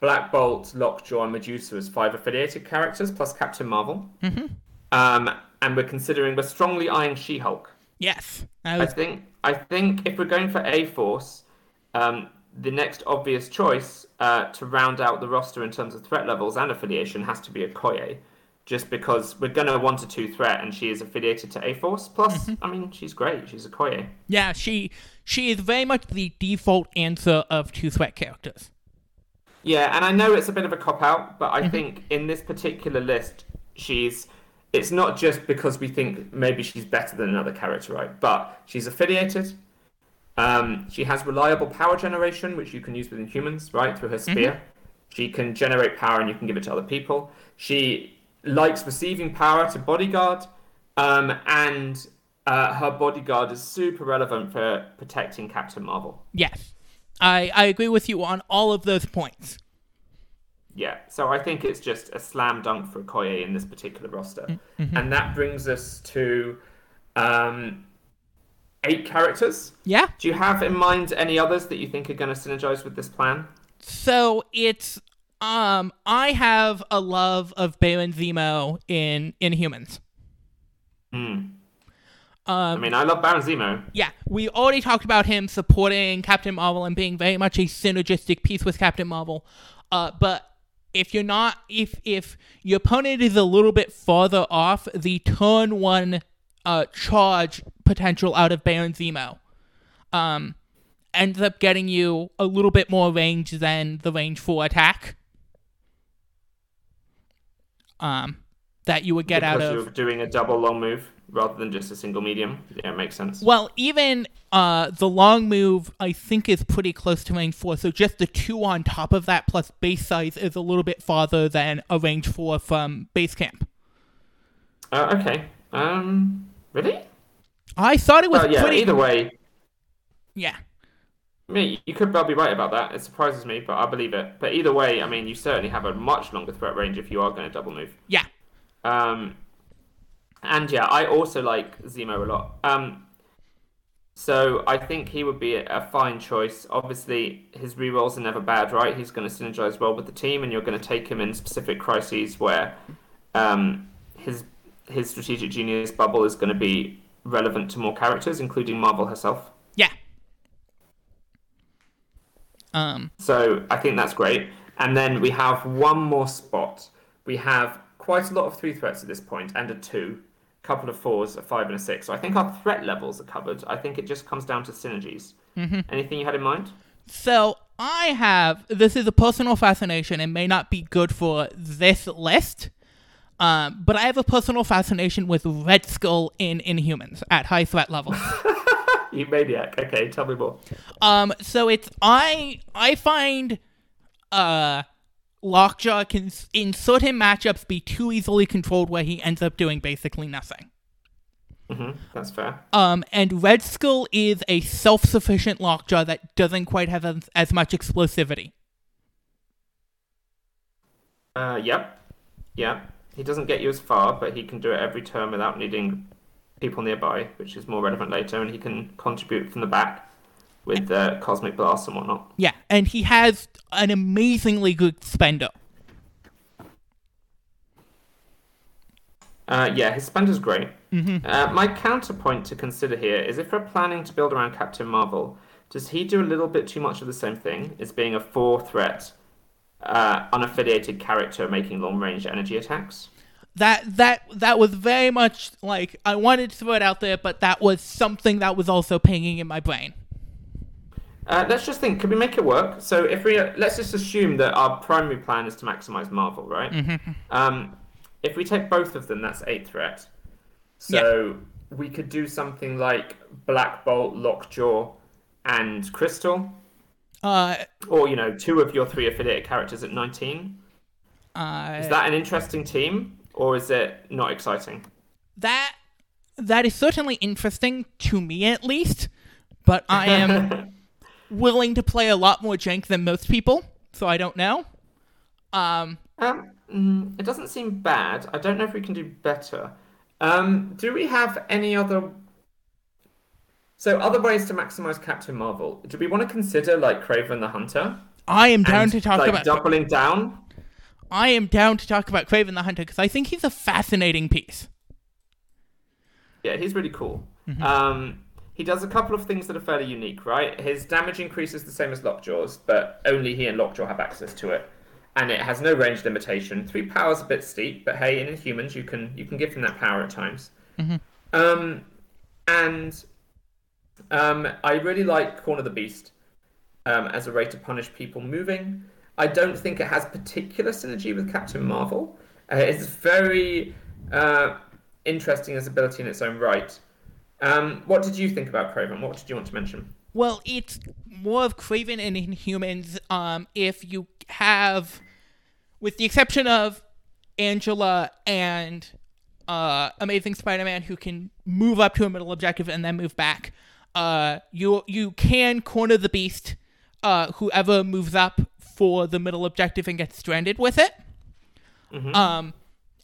Black Bolt, Lockjaw, and Medusa as five affiliated characters plus Captain Marvel. Mm-hmm. Um, and we're considering we're strongly eyeing She-Hulk. Yes. I I think I think if we're going for A Force, um, the next obvious choice uh, to round out the roster in terms of threat levels and affiliation has to be Okoye, just because we're going to want a two threat, and she is affiliated to A Force. Plus, I mean, she's great. She's Okoye. yeah, she she is very much the default answer of two threat characters. Yeah, and I know it's a bit of a cop out, but I think in this particular list, she's. It's not just because we think maybe she's better than another character, right? But she's affiliated. Um, she has reliable power generation, which you can use with Inhumans, right, through her spear. She can generate power and you can give it to other people. She likes receiving power to bodyguard, um, and uh, her bodyguard is super relevant for protecting Captain Marvel. Yes, I I agree with you on all of those points. Yeah, so I think it's just a slam dunk for Okoye in this particular roster. And that brings us to um, eight characters. Yeah. Do you have in mind any others that you think are going to synergize with this plan? So it's um I have a love of Baron Zemo in Inhumans. Hmm. Um, I mean, I love Baron Zemo. Yeah, we already talked about him supporting Captain Marvel and being very much a synergistic piece with Captain Marvel. Uh, but if you're not, if if your opponent is a little bit farther off, the turn one uh, charge potential out of Baron Zemo um, ends up getting you a little bit more range than the range four attack. Um, that you would get out of doing a double long move rather than just a single medium. Yeah, it makes sense. Well, even uh, the long move, I think, is pretty close to range four. So just the two on top of that plus base size is a little bit farther than a range four from base camp. Uh, okay. Um, really? I thought it was Well, yeah. pretty. Either way, Yeah, I mean, you could well be right about that. It surprises me, but I believe it. But either way, I mean, you certainly have a much longer threat range if you are going to double move. yeah, Um, and yeah, I also like Zemo a lot. Um, so I think he would be a, fine choice. Obviously, his rerolls are never bad, right? He's going to synergize well with the team, and you're going to take him in specific crises where um, his his strategic genius bubble is going to be relevant to more characters, including Marvel herself. yeah. Um, So I think that's great. And then we have one more spot. We have quite a lot of three threats at this point, and a two, couple of fours, a five, and a six. So I think our threat levels are covered. I think it just comes down to synergies. Mm-hmm. Anything you had in mind? so I have this is a personal fascination and may not be good for this list. Um, but I have a personal fascination with Red Skull in Inhumans at high threat levels. You maniac. Okay, tell me more. Um, so it's I I find uh Lockjaw can in certain matchups be too easily controlled where he ends up doing basically nothing. hmm That's fair. Um, and Red Skull is a self-sufficient Lockjaw that doesn't quite have as, as much explosivity. Uh, yep. Yep. He doesn't get you as far, but he can do it every turn without needing people nearby, which is more relevant later, and he can contribute from the back with uh, Cosmic Blast and whatnot. Yeah, and he has an amazingly good spender. Uh, yeah, his spender's great. Uh, my counterpoint to consider here is if we're planning to build around Captain Marvel, does he do a little bit too much of the same thing as being a four threat, uh, unaffiliated character making long range energy attacks? That that that was very much like I wanted to throw it out there, but that was something that was also pinging in my brain. Uh, let's just think. Could we make it work? So if we uh, let's just assume that our primary plan is to maximize Marvel, right? Um, if we take both of them, that's eight threat. So we could do something like Black Bolt, Lockjaw, and Crystal. Uh, Or, you know, two of your three affiliated characters at 19. uh, Is that an interesting team, or is it not exciting? that that is certainly interesting to me at least, but I am willing to play a lot more jank than most people, so I don't know. Um, Um, mm, it doesn't seem bad. I don't know if we can do better. Um, do we have any other? So, other ways to maximize Captain Marvel. Do we want to consider like Kraven the Hunter? I am down and, to talk like, about doubling down. I am down to talk about Kraven the Hunter because I think he's a fascinating piece. Yeah, he's really cool. Um, he does a couple of things that are fairly unique, right? His damage increase is the same as Lockjaw's, but only he and Lockjaw have access to it, and it has no range limitation. Three power's a bit steep, but hey, in humans you can you can give him that power at times. Um, and um, I really like Corner the Beast um, as a way to punish people moving. I don't think it has particular synergy with Captain Marvel. Uh, it's very uh, interesting as ability in its own right. Um, what did you think about Kraven? What did you want to mention? Well, it's more of Kraven and Inhumans. Um, if you have, with the exception of Angela and uh, Amazing Spider-Man, who can move up to a middle objective and then move back, uh, you you can corner the beast. Uh, whoever moves up for the middle objective and gets stranded with it. Um,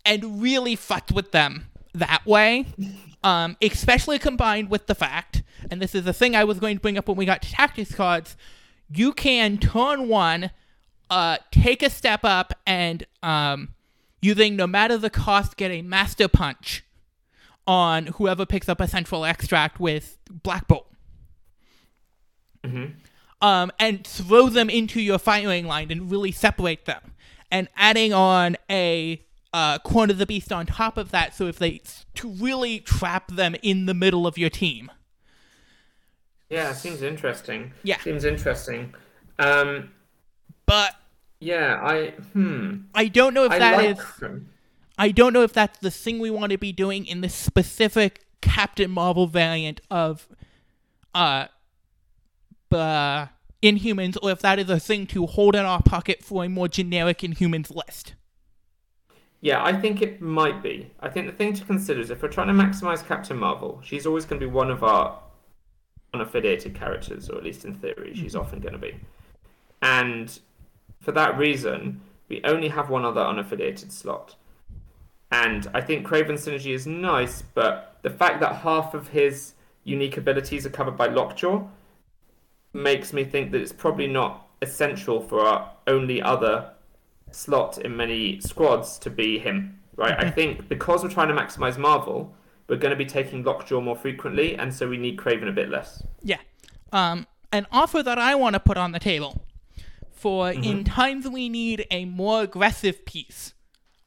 and really fucked with them that way. Um, especially combined with the fact, and this is a thing I was going to bring up when we got to tactics cards, you can turn one, uh, take a step up, and um, using no matter the cost, get a master punch on whoever picks up a central extract with Black Bolt. Um, and throw them into your firing line and really separate them. And adding on a uh, corner of the beast on top of that, so if they to really trap them in the middle of your team. Yeah, seems interesting. Yeah. seems interesting. Um, But yeah, I hmm. I don't know if I that like is- him. I don't know if that's the thing we want to be doing in this specific Captain Marvel variant of uh uh Inhumans, or if that is a thing to hold in our pocket for a more generic Inhumans list. Yeah, I think it might be. I think the thing to consider is if we're trying to maximize Captain Marvel, she's always going to be one of our unaffiliated characters, or at least in theory, she's mm-hmm. often going to be. And for that reason, we only have one other unaffiliated slot. And I think Kraven Synergy is nice, but the fact that half of his unique abilities are covered by Lockjaw makes me think that it's probably not essential for our only other slot in many squads to be him. Right? I think because we're trying to maximize Marvel, we're going to be taking Lockjaw more frequently, and so we need Kraven a bit less. Yeah. Um, an offer that I want to put on the table for in times we need a more aggressive piece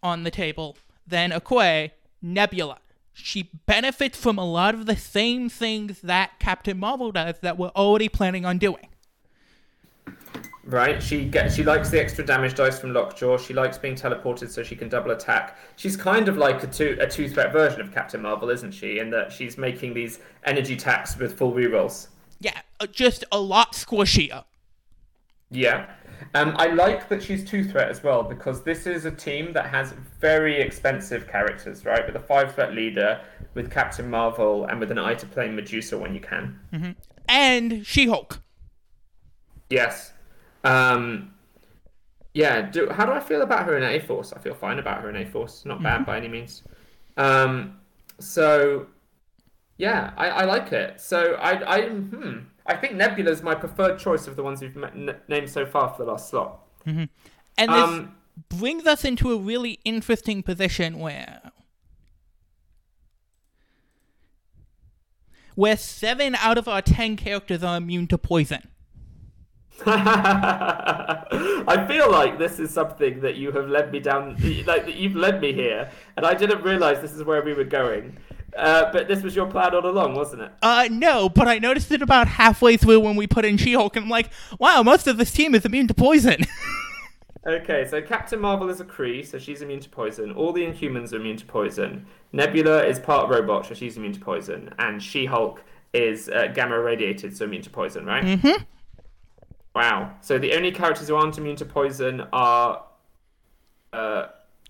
on the table than Okoye, Nebula. She benefits from a lot of the same things that Captain Marvel does that we're already planning on doing. Right? She gets she likes the extra damage dice from Lockjaw. She likes being teleported so she can double attack. She's kind of like a two a two threat version of Captain Marvel, isn't she? In that she's making these energy attacks with full rerolls. Yeah, uh, just a lot squishier. Yeah. Um, I like that she's two threat as well because this is a team that has very expensive characters, right? With a five threat leader, with Captain Marvel, and with an eye to play Medusa when you can. And She Hulk. Yes. Um, yeah. Do, how do I feel about her in A Force? I feel fine about her in A Force. Not bad by any means. Um, so, yeah, I, I like it. So I I hmm, I think Nebula is my preferred choice of the ones we've met, n- named so far for the last slot. And this Um, brings us into a really interesting position where where seven out of our ten characters are immune to poison. I feel like this is something that you have led me down, like that you've led me here, and I didn't realize this is where we were going. Uh, but this was your plan all along, wasn't it? Uh, no, but I noticed it about halfway through when we put in She-Hulk, and I'm like, wow, most of this team is immune to poison. Okay, so Captain Marvel is a Kree, so she's immune to poison. All the Inhumans are immune to poison. Nebula is part robot, so she's immune to poison. And She Hulk is uh, gamma irradiated, so immune to poison, right? Mm-hmm. Wow. So the only characters who aren't immune to poison are uh,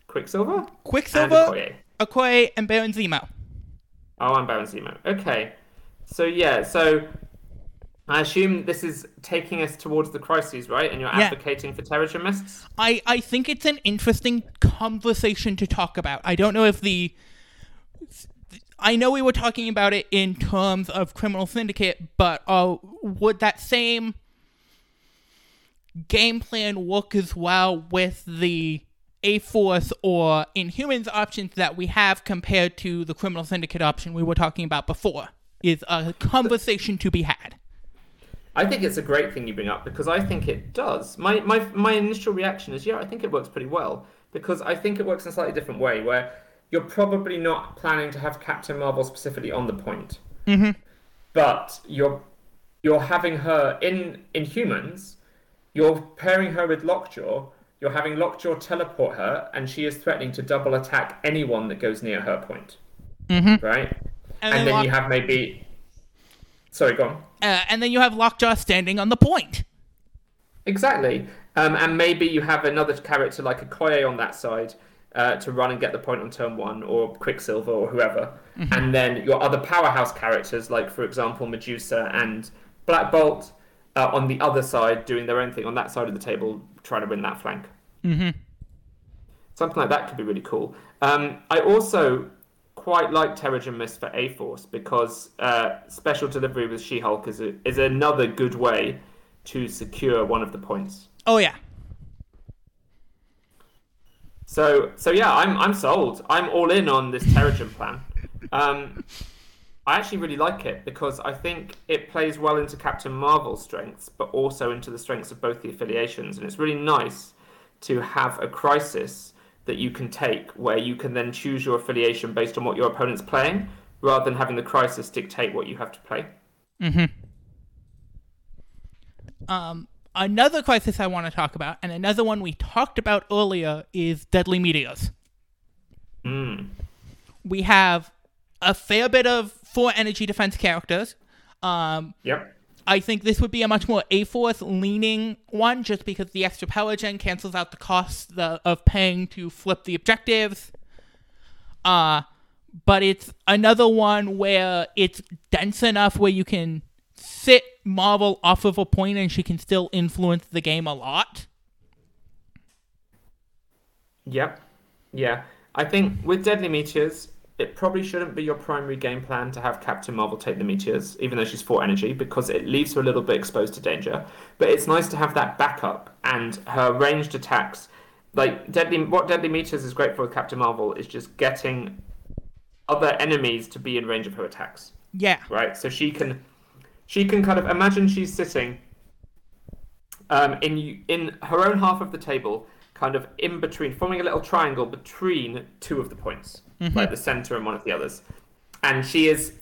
Quicksilver and Quicksilver, Okoye. Okoye, and Baron Zemo. Oh, and Baron Zemo. Okay. So yeah, so I assume this is taking us towards the crises, right? And you're Yeah. advocating for Terrigen Mists? I, I think it's an interesting conversation to talk about. I don't know if the. I know we were talking about it in terms of Criminal Syndicate, but uh, would that same game plan work as well with the A Force or Inhumans options that we have compared to the Criminal Syndicate option we were talking about before? Is a conversation to be had. I think it's a great thing you bring up because I think it does. My my my initial reaction is yeah, I think it works pretty well because I think it works in a slightly different way where you're probably not planning to have Captain Marvel specifically on the point, Mm-hmm. but you're you're having her in in humans. You're pairing her with Lockjaw. You're having Lockjaw teleport her, and she is threatening to double attack anyone that goes near her point. Mhm. Right, And and, then then Lock- you have maybe. Sorry, go on. Uh, and then you have Lockjaw standing on the point. Exactly. Um, and maybe you have another character like Okoye on that side uh, to run and get the point on turn one, or Quicksilver, or whoever. And then your other powerhouse characters, like, for example, Medusa and Black Bolt, uh, on the other side, doing their own thing on that side of the table, trying to win that flank. Mm-hmm. Something like that could be really cool. Um, I also quite like Terrigen Mist for A Force because uh, special delivery with She Hulk is, a, is another good way to secure one of the points. Oh yeah. So so yeah, I'm I'm sold. I'm all in on this Terrigen plan. Um, I actually really like it because I think it plays well into Captain Marvel's strengths, but also into the strengths of both the affiliations, and it's really nice to have a crisis that you can take where you can then choose your affiliation based on what your opponent's playing, rather than having the crisis dictate what you have to play. Um, another crisis I want to talk about, and another one we talked about earlier, is Deadly Meteors. Mm. We have a fair bit of four energy defense characters. Um, Yep. I think this would be a much more A Force leaning one, just because the extra power gen cancels out the cost the, of paying to flip the objectives. Uh, but it's another one where it's dense enough where you can sit Marvel off of a point and she can still influence the game a lot. Yep. Yeah. I think with Deadly Meteors, it probably shouldn't be your primary game plan to have Captain Marvel take the meteors, even though she's four energy, because it leaves her a little bit exposed to danger. But it's nice to have that backup and her ranged attacks. Like Deadly what Deadly Meteors is great for with Captain Marvel is just getting other enemies to be in range of her attacks. Yeah. Right? So she can she can kind of imagine she's sitting um, in in her own half of the table, kind of in between, forming a little triangle between two of the points, like the center and one of the others, and she is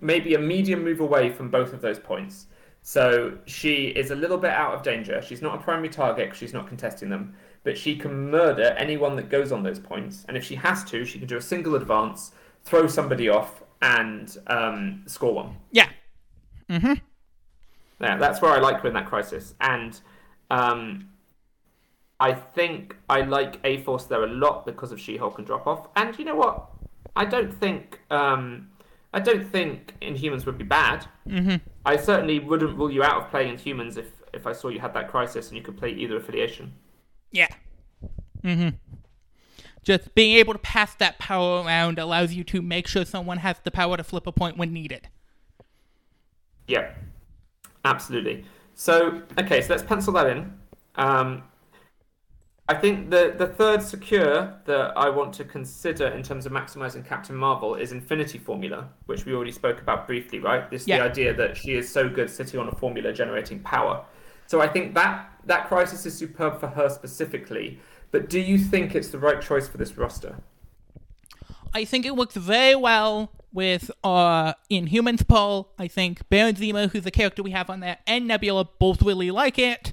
maybe a medium move away from both of those points. So she is a little bit out of danger. She's not a primary target because she's not contesting them, but she can murder anyone that goes on those points. And if she has to, she can do a single advance, throw somebody off, and um, score one. Yeah. Hmm. Yeah, that's where I like her in that crisis. And um, I think I like A Force there a lot because of She Hulk and Drop Off. And you know what? I don't think um, I don't think Inhumans would be bad. Mm-hmm. I certainly wouldn't rule you out of playing Inhumans if if I saw you had that crisis and you could play either affiliation. Yeah. Mm-hmm. Just being able to pass that power around allows you to make sure someone has the power to flip a point when needed. Yeah, absolutely. So, okay, so let's pencil that in. Um, I think the, the third secure that I want to consider in terms of maximizing Captain Marvel is Infinity Formula, which we already spoke about briefly, right? This Yeah. the idea that she is so good sitting on a formula generating power. So I think that that crisis is superb for her specifically. But do you think it's the right choice for this roster? I think it works very well with uh Inhumans Paul. I think Baron Zemo, who's the character we have on there, and Nebula both really like it.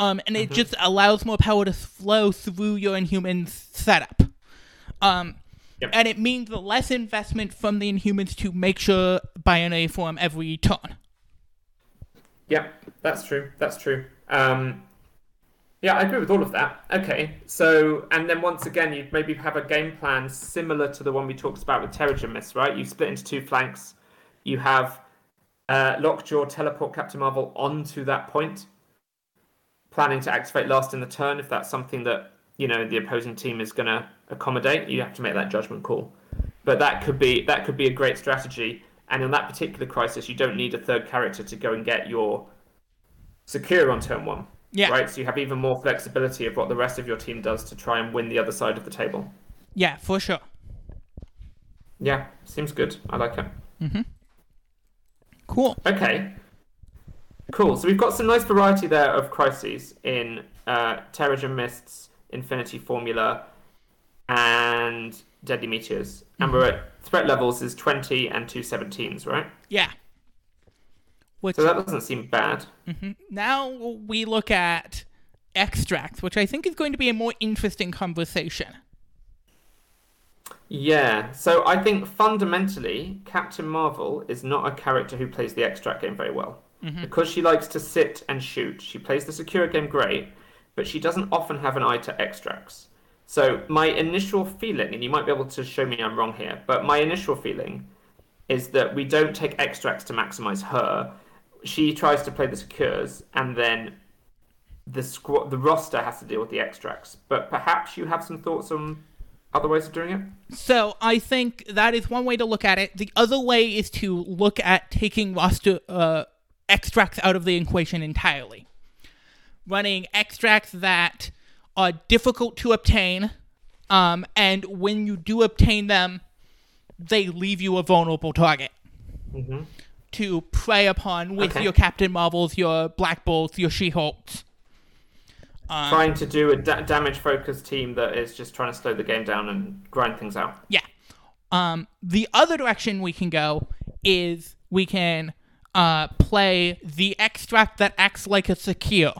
Um, and it just allows more power to flow through your Inhumans setup. Um, Yep. and it means the less investment from the Inhumans to make sure binary form every turn. Yeah, that's true. That's true. Um, yeah, I agree with all of that. Okay, so and then once again, you maybe have a game plan similar to the one we talked about with Terrigen Mist, right? You split into two flanks. You have uh, Lockjaw teleport Captain Marvel onto that point, planning to activate last in the turn if that's something that you know the opposing team is going to accommodate. You have to make that judgment call, but that could be that could be a great strategy. And in that particular crisis, you don't need a third character to go and get your secure on turn one. Yeah. Right. So you have even more flexibility of what the rest of your team does to try and win the other side of the table. Yeah, for sure. Yeah, seems good. I like it. Mm-hmm. Cool. Okay. Cool. So we've got some nice variety there of crises in uh, Terrigen Mists, Infinity Formula, and Deadly Meteors. And we're at threat levels is 20 and two 17s, right? Yeah. Which So that doesn't seem bad. now we look at extracts, which I think is going to be a more interesting conversation. Yeah, so I think fundamentally, Captain Marvel is not a character who plays the extract game very well. Because she likes to sit and shoot, she plays the secure game great, but she doesn't often have an eye to extracts. So my initial feeling, and you might be able to show me I'm wrong here, but my initial feeling is that we don't take extracts to maximize her. She tries to play the secures, and then the squ- the roster has to deal with the extracts. But perhaps you have some thoughts on other ways of doing it. So I think that is one way to look at it. The other way is to look at taking roster uh, extracts out of the equation entirely, running extracts that are difficult to obtain, um, and when you do obtain them, they leave you a vulnerable target to prey upon with Okay. your Captain Marvels, your Black Bolts, your She-Hulks. trying to do a da- damage focused team that is just trying to slow the game down and grind things out. Yeah. Um, the other direction we can go is we can uh, play the extract that acts like a secure.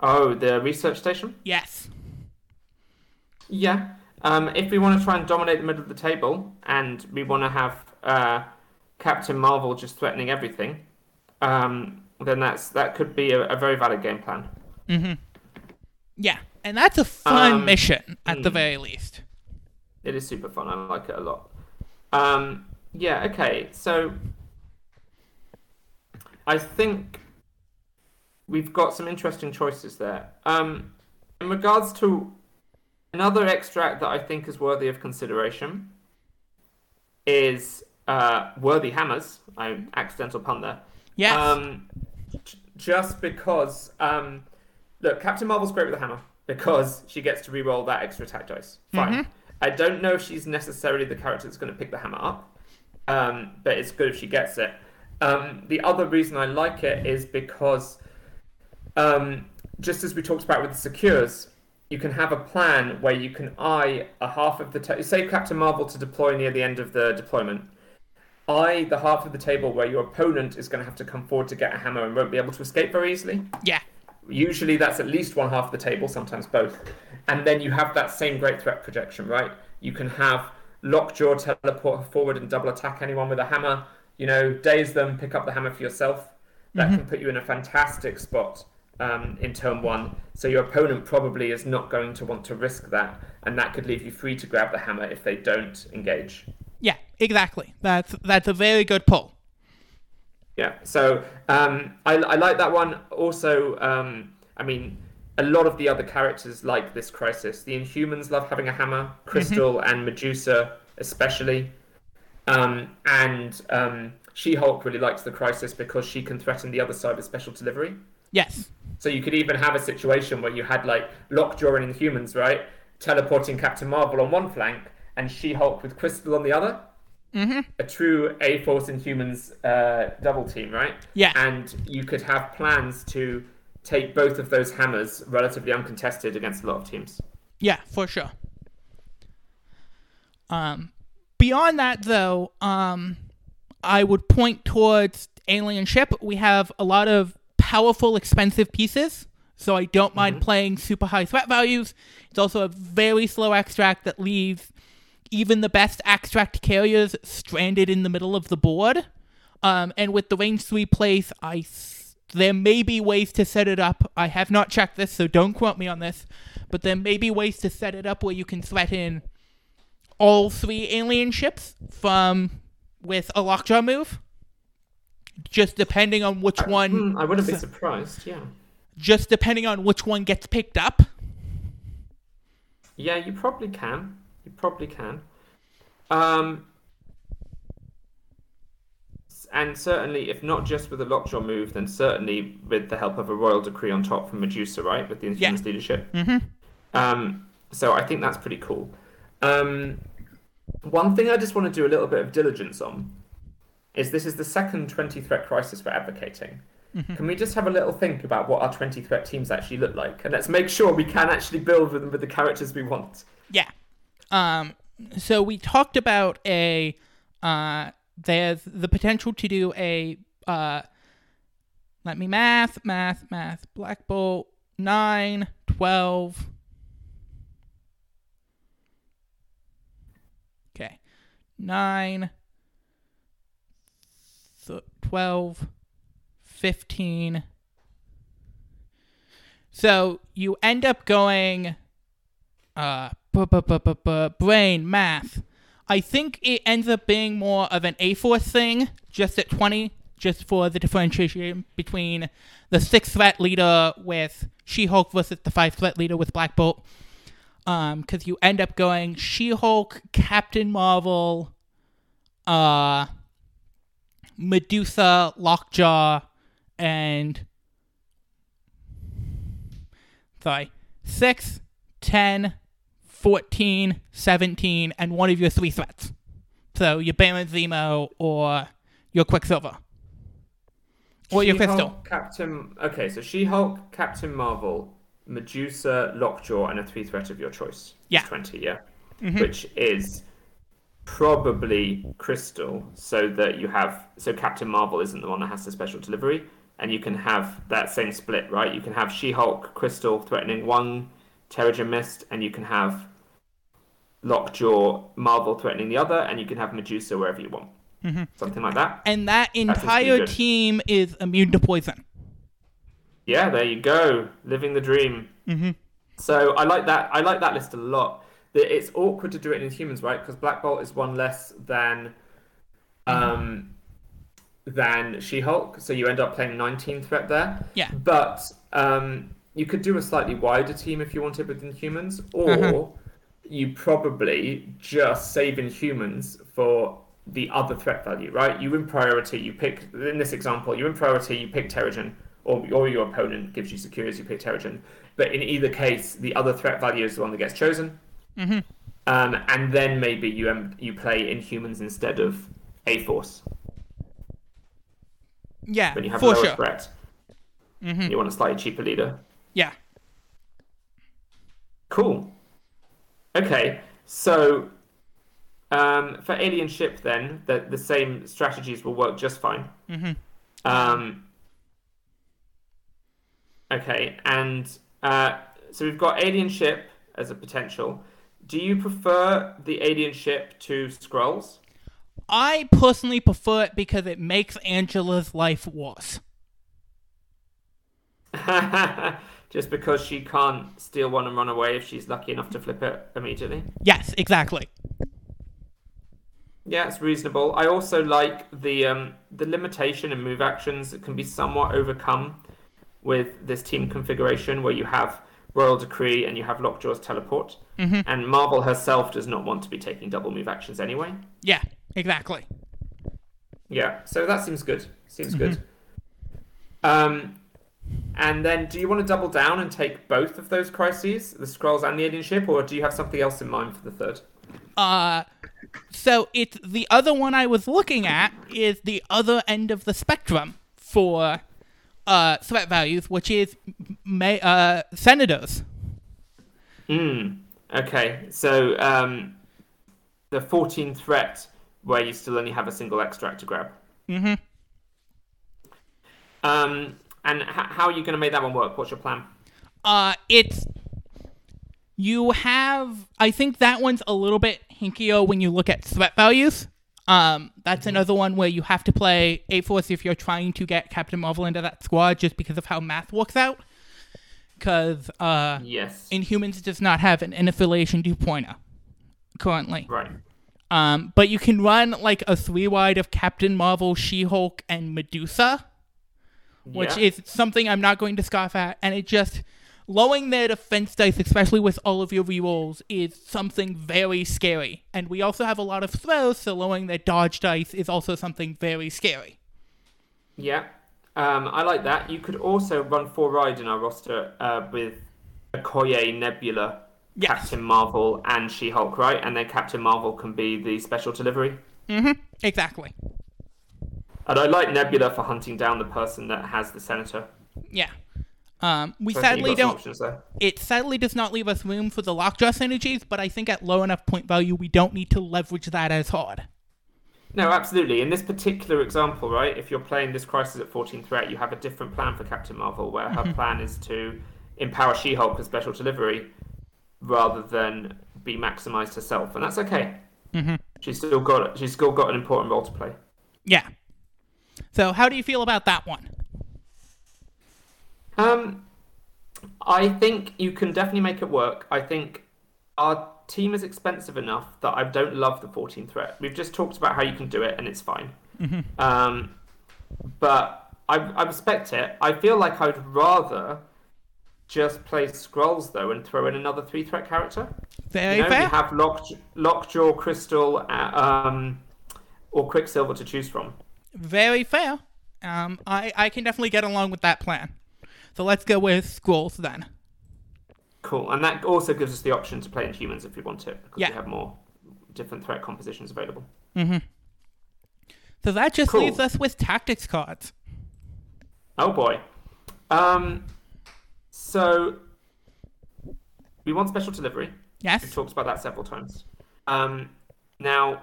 Oh, the research station? Yes. Yeah. Um, if we want to try and dominate the middle of the table and we want to have uh, Captain Marvel just threatening everything, um, then that's that could be a, a very valid game plan. Mhm. Yeah. And that's a fun Um, mission at the very least. It is super fun. I like it a lot. Um, yeah. Okay. So I think we've got some interesting choices there. Um, in regards to another extract that I think is worthy of consideration is uh, worthy hammers. I accidental pun there. Yes. Um, j- just because, um, look, Captain Marvel's great with a hammer because she gets to re-roll that extra attack dice. Fine. I don't know if she's necessarily the character that's going to pick the hammer up, um, but it's good if she gets it. Um, the other reason I like it is because, um, just as we talked about with the secures, you can have a plan where you can eye a half of the ta- say Captain Marvel to deploy near the end of the deployment eye the half of the table where your opponent is going to have to come forward to get a hammer and won't be able to escape very easily. yeah. Usually that's at least one half of the table, sometimes both. And then you have that same great threat projection, right? You can have Lockjaw teleport forward and double attack anyone with a hammer, you know, daze them, pick up the hammer for yourself. That can put you in a fantastic spot um, in turn one. So your opponent probably is not going to want to risk that, and that could leave you free to grab the hammer if they don't engage. Yeah. Exactly. That's that's a very good pull. Yeah, so um, I, I like that one. Also, um, I mean, a lot of the other characters like this crisis. The Inhumans love having a hammer, Crystal and Medusa especially, um, and um, She-Hulk really likes the crisis because she can threaten the other side with special delivery. Yes. So you could even have a situation where you had like Lockjaw and Inhumans, right, teleporting Captain Marvel on one flank and She-Hulk with Crystal on the other. Mm-hmm. A true A-Force Inhumans uh, double team, right? Yeah. And you could have plans to take both of those hammers relatively uncontested against a lot of teams. Yeah, for sure. Um, beyond that, though, um, I would point towards Alien Ship. We have a lot of powerful, expensive pieces, so I don't mind playing super high threat values. It's also a very slow extract that leaves even the best extract carriers stranded in the middle of the board. Um, and with the range three place, I, s- there may be ways to set it up. I have not checked this, so don't quote me on this. But there may be ways to set it up where you can threaten all three alien ships from with a lockjaw move. Just depending on which one. Hmm, I wouldn't be surprised. Yeah. Just depending on which one gets picked up. Yeah, you probably can. You probably can. Um, and certainly, if not just with a lockjaw move, then certainly with the help of a royal decree on top from Medusa, right, with the Inhumans leadership. Mhm. Um, so I think that's pretty cool. Um, one thing I just want to do a little bit of diligence on is this is the second 20 threat crisis we're advocating. Can we just have a little think about what our 20 threat teams actually look like? And let's make sure we can actually build with them with the characters we want. Yeah. Um. So we talked about a. Uh. There's the potential to do a. Uh. Let me math, math, math. Black Bolt 9, 12. Okay. 9, th- 12, 15. So you end up going uh brain math. I think it ends up being more of an A force thing, just at 20, just for the differentiation between the six threat leader with She Hulk versus the five threat leader with Black Bolt. Um, because you end up going She Hulk, Captain Marvel, uh, Medusa, Lockjaw, and sorry, 6, 10, 14, 17, and one of your three threats. So your Baron Zemo or your Quicksilver. Or your Crystal. She-Hulk, Captain. Okay, so She Hulk, Captain Marvel, Medusa, Lockjaw, and a three threat of your choice. Yeah. 20, yeah. Mm-hmm. Which is probably Crystal, so that you have. So Captain Marvel isn't the one that has the special delivery, and you can have that same split, right? You can have She Hulk, Crystal threatening one, Terrigen Mist, and you can have Lockjaw, Marvel threatening the other, and you can have Medusa wherever you want. Mm-hmm. Something like that. And that entire team is immune to poison. Yeah, there you go, living the dream. Mm-hmm. So I like that. I like that list a lot. The- It's awkward to do it Inhumans, right? Because Black Bolt is one less than, um, than She Hulk. So you end up playing 19 threat there. Yeah. But um, you could do a slightly wider team if you wanted with Inhumans, or Uh-huh. you probably just save Inhumans for the other threat value, right? You win priority. You pick in this example. You win priority. You pick Terrigen, or or your opponent gives you security. You pick Terrigen. But in either case, the other threat value is the one that gets chosen. Mhm. Um, and then maybe you um, you play Inhumans instead of A Force Yeah, when you have for a lower sure. threat. Mhm. You want a slightly cheaper leader. Yeah. Cool. Okay, so um, for alien ship, then the the same strategies will work just fine. Mhm. Um, okay, and uh, so we've got alien ship as a potential. Do you prefer the alien ship to scrolls? I personally prefer it because it makes Angela's life worse. just because she can't steal one and run away if she's lucky enough to flip it immediately. Yes, exactly. Yeah, it's reasonable. I also like the um, the limitation in move actions that can be somewhat overcome with this team configuration where you have Royal Decree and you have Lockjaw's teleport. Mhm. And Marvel herself does not want to be taking double move actions anyway. Yeah, exactly. Yeah, so that seems good. Seems good. Um, and then, do you want to double down and take both of those crises, the scrolls and the alien ship, or do you have something else in mind for the third? Uh, so it's the other one I was looking at is the other end of the spectrum for uh threat values, which is ma- uh senators. Hmm. Okay, so um, the 14 threat where you still only have a single extract to grab. Mm-hmm. Um, and h- how are you going to make that one work? What's your plan? Uh, it's you have. I think that one's a little bit hinkier when you look at threat values. Um, that's another one where you have to play A Force if you're trying to get Captain Marvel into that squad just because of how math works out. Because uh, Yes. Inhumans does not have an, to pointer currently. right. Um, but you can run like a three wide of Captain Marvel, She Hulk, and Medusa, which Yeah. is something I'm not going to scoff at. And it just lowering their defense dice, especially with all of your rerolls, is something very scary. And we also have a lot of throws, so lowering their dodge dice is also something very scary. Yeah, um, I like that. You could also run four ride in our roster uh, with Okoye, Nebula, Yes. Captain Marvel, and She Hulk, right? And then Captain Marvel can be the special delivery. Mhm. Exactly. And I like Nebula for hunting down the person that has the senator. Yeah. Um, we So sadly you've got some don't. It sadly does not leave us room for the lockjaw synergies, but I think at low enough point value, we don't need to leverage that as hard. No, absolutely. In this particular example, right, if you're playing this crisis at 14 threat, you have a different plan for Captain Marvel, where her plan is to empower She-Hulk with special delivery, rather than be maximized herself, and that's okay. Mm-hmm. She's still got she's still got an important role to play. Yeah. So, how do you feel about that one? Um, I think you can definitely make it work. I think our team is expensive enough that I don't love the 14 threat. We've just talked about how you can do it, and it's fine. Um, but I, I respect it. I feel like I'd rather just play scrolls though and throw in another three threat character. Very you know, fair. we have Lock, Lockjaw, Crystal, uh, um, or Quicksilver to choose from. Very fair. Um, I, I can definitely get along with that plan. So let's go with scrolls then. Cool, and that also gives us the option to play Inhumans if we want it, because Yeah. we have more different threat compositions available. Mm-hmm. So that just Cool. leaves us with tactics cards. Oh boy. Um, so we want special delivery. Yes. We've talked about that several times. Um, now,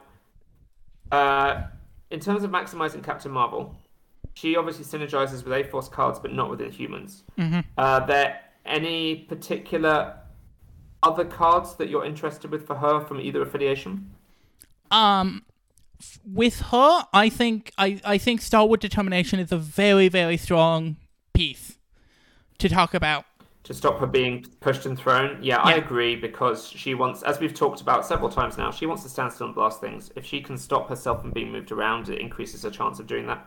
uh, in terms of maximizing Captain Marvel, she obviously synergizes with A Force cards, but not with the humans. Mm-hmm. Are there any particular other cards that you're interested with for her from either affiliation? Um, with her, I think I, I think Stalwart Determination is a very very strong piece to talk about. to stop her being pushed and thrown. Yeah, I agree because she wants, as we've talked about several times now, she wants to stand still and blast things. If she can stop herself from being moved around, it increases her chance of doing that.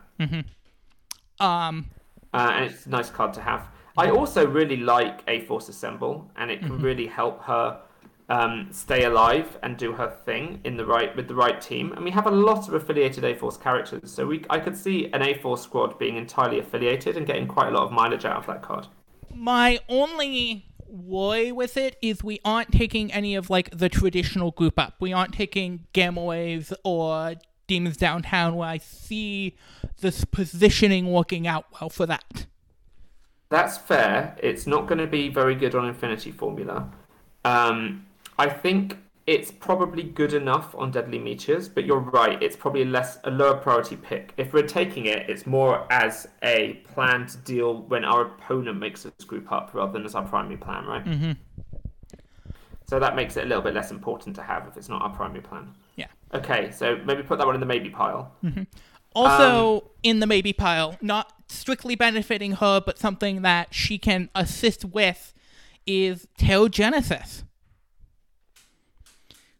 Um, Uh, and it's a nice card to have. I also really like A Force Assemble, and it can Mm-hmm. really help her um, stay alive and do her thing in the right with the right team. And we have a lot of affiliated A Force characters, so we I could see an A Force squad being entirely affiliated and getting quite a lot of mileage out of that card. my only worry with it is we aren't taking any of like the traditional group up. We aren't taking gamma waves or demons downtown where I see this positioning working out well for that. That's fair. It's not going to be very good on Infinity Formula. Um, I think it's probably good enough on Deadly Meteors, but you're right. It's probably less a lower priority pick. If we're taking it, it's more as a plan to deal when our opponent makes us group up rather than as our primary plan, right? Mm-hmm. So that makes it a little bit less important to have if it's not our primary plan. Okay, so maybe put that one in the maybe pile. Also, in the maybe pile, not strictly benefiting her, but something that she can assist with is Genesis.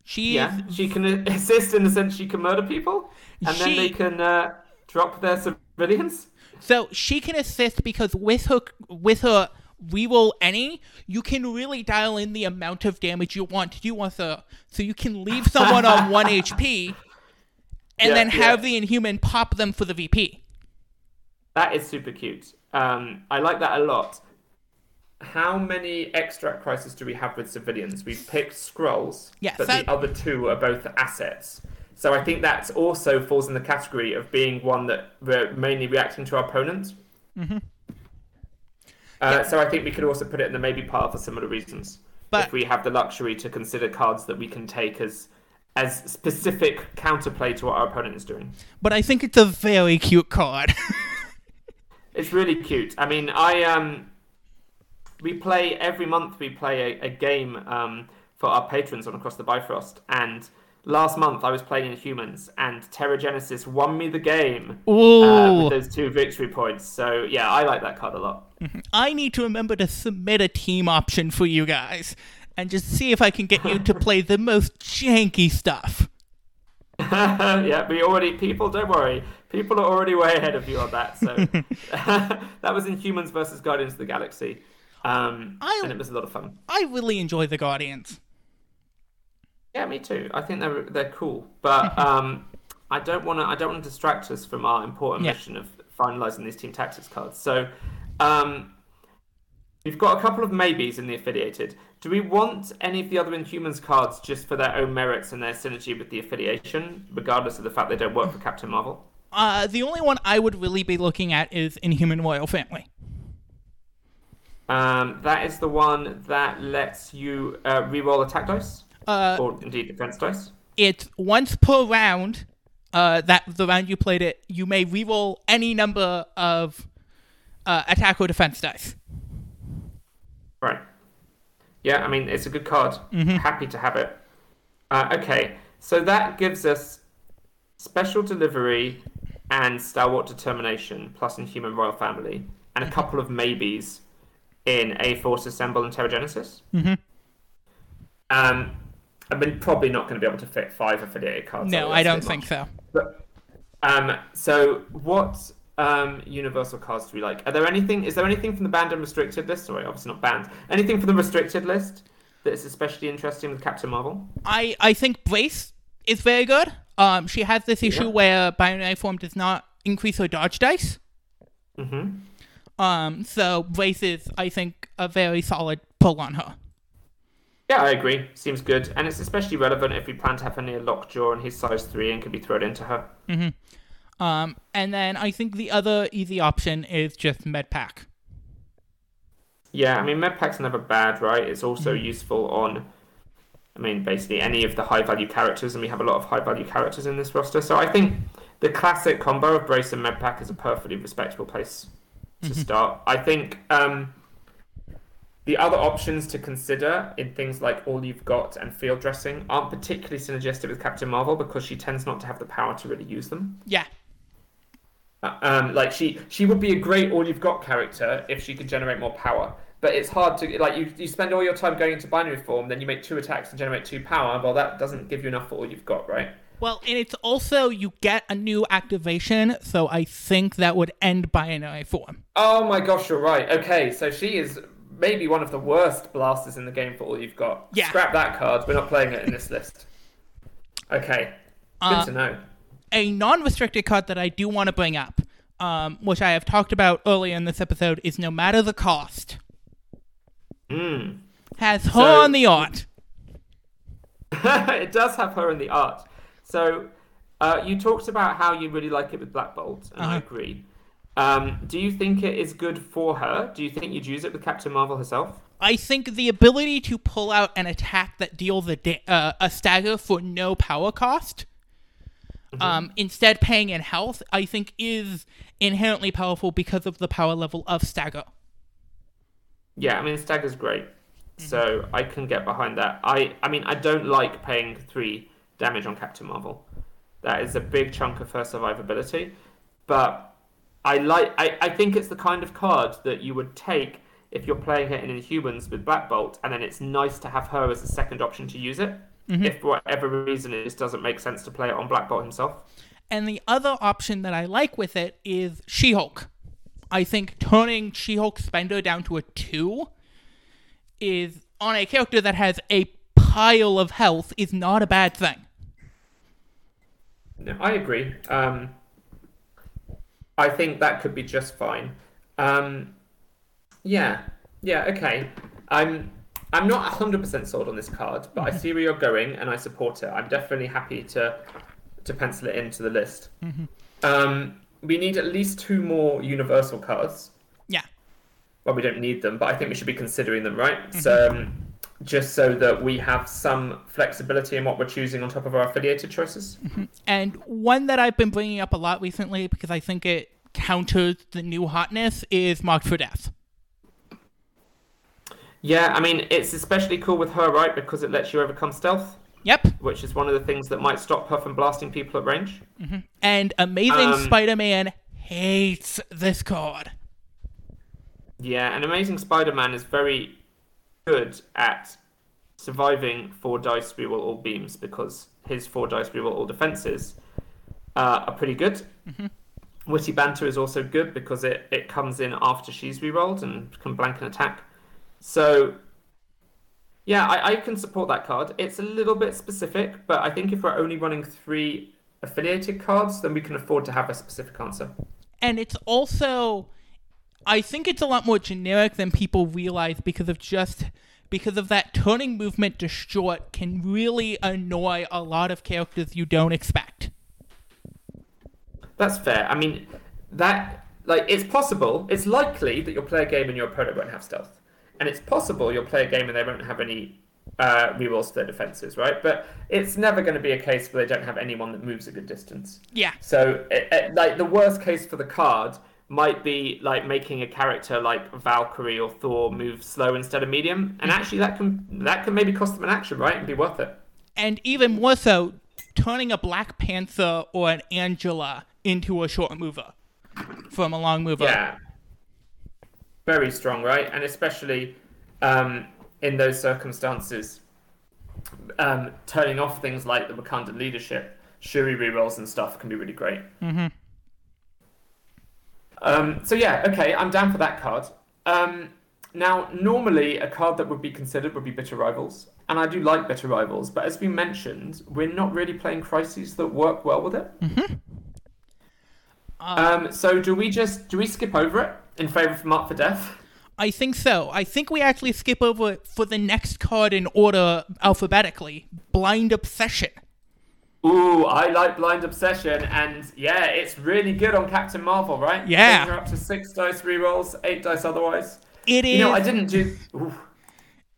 She Yeah, she can assist in the sense she can murder people, and then they can uh, drop their civilians. So she can assist because with her with her reroll any, you can really dial in the amount of damage you want to do with her. So you can leave someone on one HP and Yeah, then have yeah. the inhuman pop them for the VP. That is super cute. Um, I like that a lot. How many extract crises do we have with civilians? We've picked scrolls, Yes, but that- the other two are both assets. So I think that also falls in the category of being one that we're mainly reacting to our opponents. Mm-hmm. Uh, So I think we could also put it in the maybe pile for similar reasons. But- if we have the luxury to consider cards that we can take as as specific counterplay to what our opponent is doing. But I think it's a very cute card. It's really cute. I mean, I um, we play every month. We play a, a game um for our patrons on Across the Bifrost, and last month I was playing Inhumans and Terrigenesis won me the game uh, with those two victory points. So yeah, I like that card a lot. I need to remember to submit a team option for you guys and just see if I can get you to play the most janky stuff. yeah, we already people. Don't worry, people are already way ahead of you on that. So that was Inhumans versus Guardians of the Galaxy, um, I- and it was a lot of fun. I really enjoy the Guardians. Yeah, me too. I think they're they're cool, but um, I don't want to. I don't want to distract us from our important Yeah. mission of finalizing these team tactics cards. So, um, we've got a couple of maybes in the affiliated. Do we want any of the other Inhumans cards just for their own merits and their synergy with the affiliation, regardless of the fact they don't work for Captain Marvel? Uh, the only one I would really be looking at is Inhuman Royal Family. Um, that is the one that lets you uh, reroll attack dice, Uh, or indeed defense dice. it's once per round. Uh, that the round you played it, you may reroll any number of uh, attack or defense dice. Right. Yeah, I mean, it's a good card. Happy to have it. Uh, okay, so that gives us special delivery and stalwart determination, plus Inhuman Royal Family, and a couple of maybes in A Force Assemble and Terrigenesis. Mhm. Um, I mean, probably not going to be able to fit five affiliated cards. No. I don't think much. so. But, um, so what um, universal cards do we like? Are there anything? Is there anything from the banned and restricted list? Sorry, obviously not banned. Anything from the restricted list that is especially interesting with Captain Marvel? I I think Brace is very good. Um, she has this issue Yeah. where binary form does not increase her dodge dice. Mm-hmm. Um, so Brace is, I think, a very solid pull on her. Yeah, I agree. Seems good, and it's especially relevant if we plan to have her near Lockjaw and he's size three and can be thrown into her. Um, and then I think the other easy option is just Medpack. Yeah, I mean, Medpack's never bad, right? It's also Mm-hmm. useful on, I mean, basically any of the high value characters, and we have a lot of high value characters in this roster. So I think the classic combo of Brace and Medpack is a perfectly respectable place to Mm-hmm. start. I think um, the other options to consider in things like All You've Got and Field Dressing aren't particularly synergistic with Captain Marvel because she tends not to have the power to really use them. Yeah. Uh, Um, like she she would be a great all you've got character if she could generate more power. But it's hard to like you you spend all your time going into binary form, then you make two attacks and generate two power. Well, that doesn't give you enough for all you've got, right? Well, and it's also you get a new activation, so I think that would end binary form. Oh my gosh, you're right. Okay, so she is maybe one of the worst blasters in the game for all you've got. Yeah. Scrap that card. We're not playing it in this list. Okay. Good Uh, to know. a non-restricted card that I do want to bring up, um, which I have talked about earlier in this episode, is no matter the cost, Mm. has her So- on the art. it does have her in the art. So, uh, you talked about how you really like it with Black Bolt, and I Uh-huh. agree. Um, do you think it is good for her? Do you think you'd use it with Captain Marvel herself? I think the ability to pull out an attack that deals a, da- uh, a stagger for no power cost, um, instead paying in health, I think is inherently powerful because of the power level of stagger. Yeah, I mean Stagger's great, so I can get behind that. I, I mean, I don't like paying three damage on Captain Marvel. That is a big chunk of her survivability, but I like. I, I think it's the kind of card that you would take if you're playing her in Inhumans with Black Bolt, and then it's nice to have her as a second option to use it. If for whatever reason it just doesn't make sense to play it on Black Bolt himself. And the other option that I like with it is She Hulk. I think turning She Hulk Spender down to a 2 is, on a character that has a pile of health, is not a bad thing. No, I agree. Um, I think that could be just fine. Um, yeah, yeah, okay. I'm I'm not hundred percent sold on this card, but I see where you're going and I support it. I'm definitely happy to to pencil it into the list. Um, we need at least two more universal cards. Yeah. Well, we don't need them, but I think we should be considering them, right? So, um, just so that we have some flexibility in what we're choosing on top of our affiliated choices. And one that I've been bringing up a lot recently because I think it counters the new hotness is Marked for Death. Yeah, I mean, it's especially cool with her, right? Because it lets you overcome stealth. Yep. which is one of the things that might stop her from blasting people at range. And Amazing Um, Spider-Man hates this card. Yeah, and Amazing Spider-Man is very good at surviving four dice reroll all beams because his four dice reroll all defenses uh, are pretty good. Witty Banter is also good because it, it comes in after she's rerolled and can blank an attack. So, yeah, I, I can support that card. It's a little bit specific, but I think if we're only running three affiliated cards, then we can afford to have a specific answer. and it's also i think it's a lot more generic than people realize because of just because of that turning movement to short can really annoy a lot of characters you don't expect That's fair. I mean, that like it's possible. It's likely that you'll play a game and your opponent won't have stealth, and it's possible you'll play a game and they won't have any uh, rerolls to their defenses, right? But it's never going to be a case where they don't have anyone that moves a good distance. yeah So, it, it- like the worst case for the card might be like making a character like Valkyrie or Thor move slow instead of medium, and actually that can that can maybe cost them an action, right, and be worth it. and even more so turning a black panther or an angela into a short mover from a long mover Yeah. Very strong, right? And especially um, in those circumstances, um, turning off things like the Wakandan leadership, Shuri rerolls and stuff can be really great. Mm-hmm. Um, so yeah, okay, I'm down for that card. Um, now, normally a card that would be considered would be Bitter Rivals, and I do like Bitter Rivals, but as we mentioned, we're not really playing crises that work well with it. Um, so do we just do we skip over it in favor of Mark for Death? i think so i think we actually skip over it for the next card in order alphabetically blind obsession Ooh, I like Blind Obsession, and yeah, it's really good on Captain Marvel, right? Yeah. Her up to six dice rerolls, eight dice otherwise. It is You know, I didn't do. Ooh.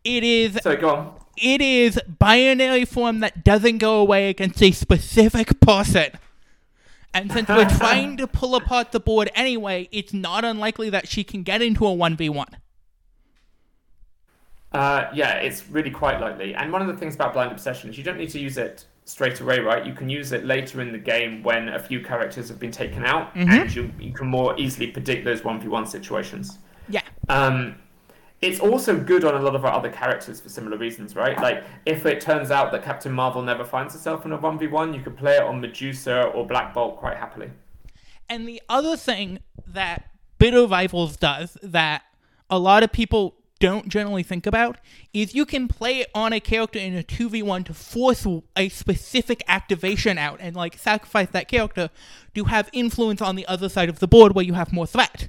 it is Sorry, go on. it is binary form that doesn't go away against a specific person. And since we're trying to pull apart the board anyway, it's not unlikely that she can get into a 1v1. Uh, yeah, it's really quite likely. And one of the things about Blind Obsession is you don't need to use it straight away, right? You can use it later in the game when a few characters have been taken out, and you, you can more easily predict those 1v1 situations. Yeah. Um, it's also good on a lot of our other characters for similar reasons, right? Like, if it turns out that Captain Marvel never finds herself in a 1v1, you could play it on Medusa or Black Bolt quite happily. And the other thing that Bitter Rivals does that a lot of people don't generally think about is you can play on a character in a 2v1 to force a specific activation out and like sacrifice that character to have influence on the other side of the board where you have more threat.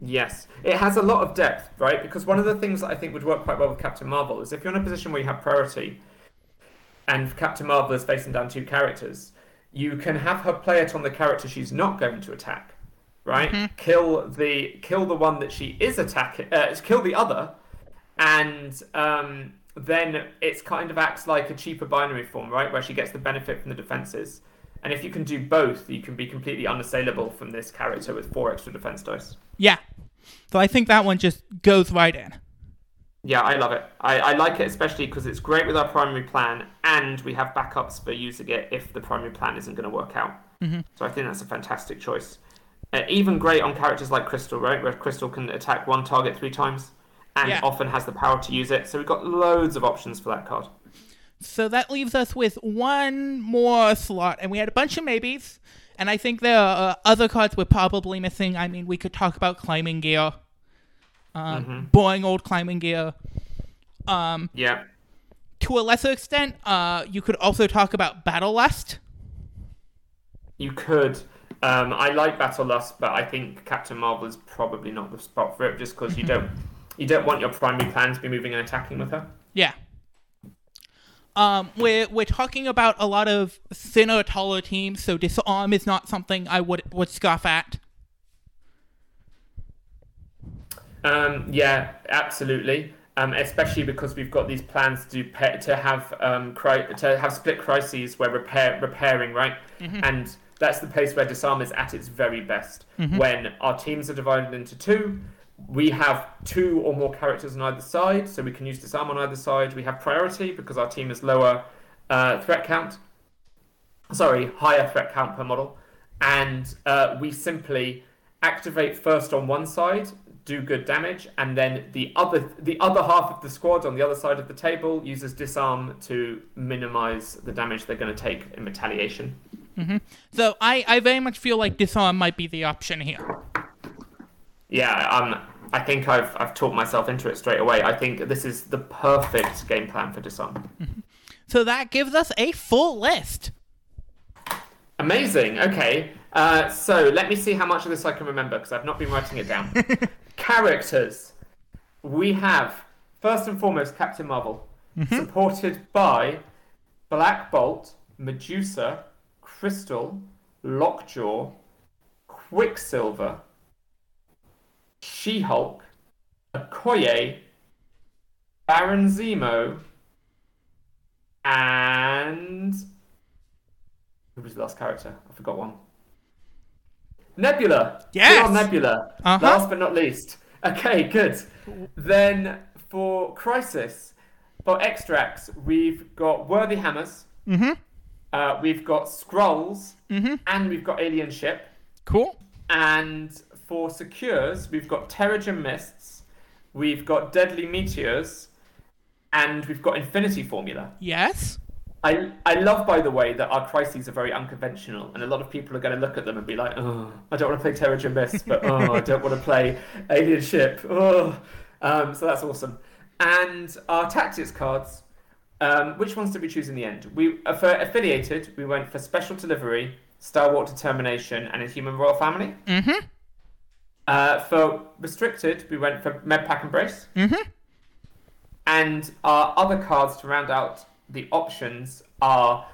Yes, it has a lot of depth, right? Because one of the things that I think would work quite well with Captain Marvel is if you're in a position where you have priority, and Captain Marvel is facing down two characters, you can have her play it on the character she's not going to attack, right? Kill the kill the one that she is attacking, uh, kill the other, and um, then it's kind of acts like a cheaper binary form, right? Where she gets the benefit from the defenses. And if you can do both, you can be completely unassailable from this character with four extra defense dice. Yeah. So I think that one just goes right in. Yeah, I love it. I, I like it especially because it's great with our primary plan, and we have backups for using it if the primary plan isn't going to work out. Mm-hmm. So I think that's a fantastic choice. Uh, even great on characters like Crystal, right? Where Crystal can attack one target three times, and Yeah. often has the power to use it. So we've got loads of options for that card. So that leaves us with one more slot, and we had a bunch of maybes. And I think there are uh, other cards we're probably missing. I mean, we could talk about climbing gear, um, boring old climbing gear. Um, Yeah. to a lesser extent, uh, you could also talk about battle lust. You could. Um, I like Battle Lust, but I think Captain Marvel is probably not the spot for it, just because you don't you don't want your primary plan to be moving and attacking with her. Yeah. Um, we're we're talking about a lot of thinner, taller teams, so disarm is not something I would would scoff at. Um, yeah, absolutely. Um, especially because we've got these plans to pa- to have um, cri- to have split crises where repair repairing right, and that's the place where disarm is at its very best. When our teams are divided into two, we have two or more characters on either side, so we can use disarm on either side. We have priority because our team is lower uh, threat count. Sorry, higher threat count per model, and uh, we simply activate first on one side, do good damage, and then the other the other half of the squad on the other side of the table uses disarm to minimize the damage they're going to take in retaliation. So I, I very much feel like disarm might be the option here. Yeah, um, I think I've I've talked myself into it straight away. I think this is the perfect game plan for disarm. So that gives us a full list. Amazing. Okay. Uh, so let me see how much of this I can remember because I've not been writing it down. Characters. We have first and foremost Captain Marvel, supported by Black Bolt, Medusa, Crystal, Lockjaw, Quicksilver, She-Hulk, Okoye, Baron Zemo, and who was the last character? I forgot one. Nebula. Yes! Nebula. Uh-huh. Last but not least. Okay, good. Then for Crisis, for extracts, we've got Worthy Hammers. Mm-hmm. Uh, we've got Scrolls, Mhm. and we've got Alien Ship. Cool. And for Secures, we've got Terrigen Mists, we've got Deadly Meteors, and we've got Infinity Formula. Yes. I, I love, by the way, that our crises are very unconventional, and a lot of people are going to look at them and be like, "Oh, I don't want to play Terrigen Mist, but oh, I don't want to play Alien Ship." Oh, um, so that's awesome. And our tactics cards, um, which ones did we choose in the end? We uh, for affiliated, we went for Special Delivery, Stalwart Determination, and Inhuman Royal Family. Mm-hmm. Uh, for restricted, we went for Medpack Embrace. Mm-hmm. And our other cards to round out the options are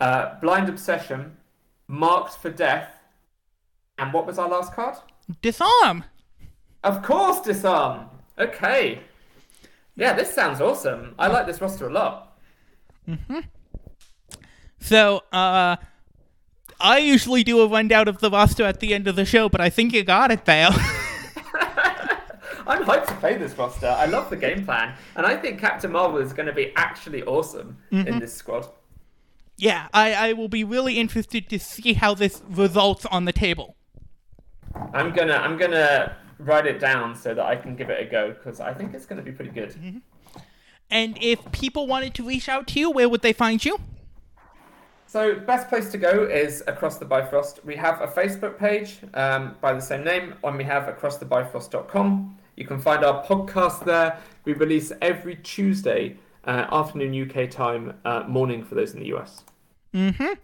uh, Blind Obsession, Marked for Death, and what was our last card? Disarm. Of course, Disarm. Okay. Yeah, this sounds awesome. I like this roster a lot. Mm-hmm. So, uh, I usually do a rundown of the roster at the end of the show, but I think you got it there. I'm hyped to play this roster. I love the game plan, and I think Captain Marvel is going to be actually awesome in mm-hmm. this squad. yeah, I, I will be really interested to see how this results on the table. I'm gonna I'm gonna write it down so that I can give it a go because I think it's gonna be pretty good. Mm-hmm. And if people wanted to reach out to you, where would they find you? So, best place to go is Across the Bifrost. We have a Facebook page um, by the same name, and we have acrossthebifrost.com. You can find our podcast there. We release every Tuesday, uh, afternoon UK time, uh, morning for those in the US. Mm-hmm.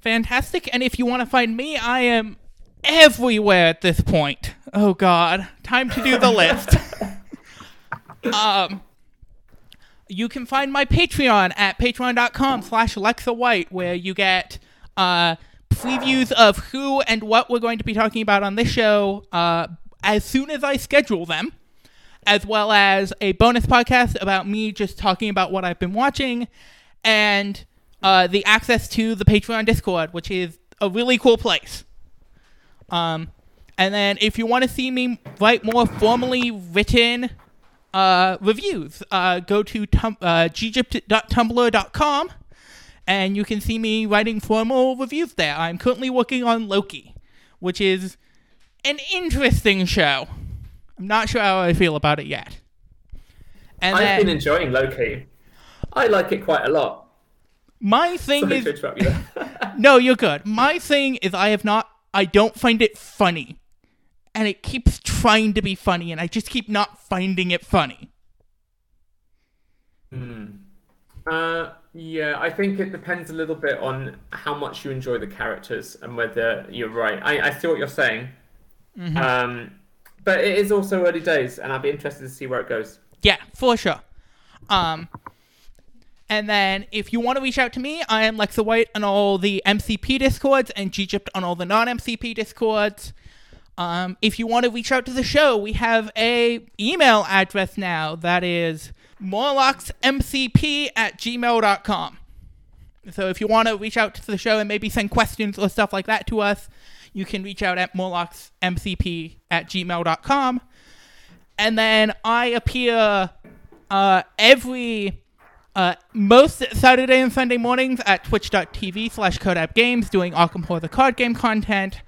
Fantastic. And if you want to find me, I am everywhere at this point. Oh God, time to do the list. um, you can find my Patreon at patreon.com slash Alexa White, where you get uh, previews of who and what we're going to be talking about on this show uh, as soon as I schedule them, as well as a bonus podcast about me just talking about what I've been watching, and uh, the access to the Patreon Discord, which is a really cool place. Um, and then if you want to see me write more formally written uh, reviews, uh, go to tum- uh, ggypt.tumblr.com and you can see me writing formal reviews there. I'm currently working on Loki, which is an interesting show. I'm not sure how I feel about it yet. And I've then been enjoying Loki. I like it quite a lot. my thing Sorry is to interrupt you. No, you're good. My thing is I have not I don't find it funny. And it keeps trying to be funny and I just keep not finding it funny. Uh, yeah, I think it depends a little bit on how much you enjoy the characters and whether you're right. I, I see what you're saying. Um, but it is also early days, and I'll be interested to see where it goes. Yeah, for sure. Um and then if you want to reach out to me, I am Lexa White on all the MCP discords and Gypt on all the non-MCP discords. Um, if you want to reach out to the show, we have a email address now that is morlocksmcp at gmail.com. So if you want to reach out to the show and maybe send questions or stuff like that to us, you can reach out at morlocksmcp at gmail.com. And then I appear uh, every Uh, most Saturday and Sunday mornings at twitch.tv slash Games doing Arkham Horror the card game content.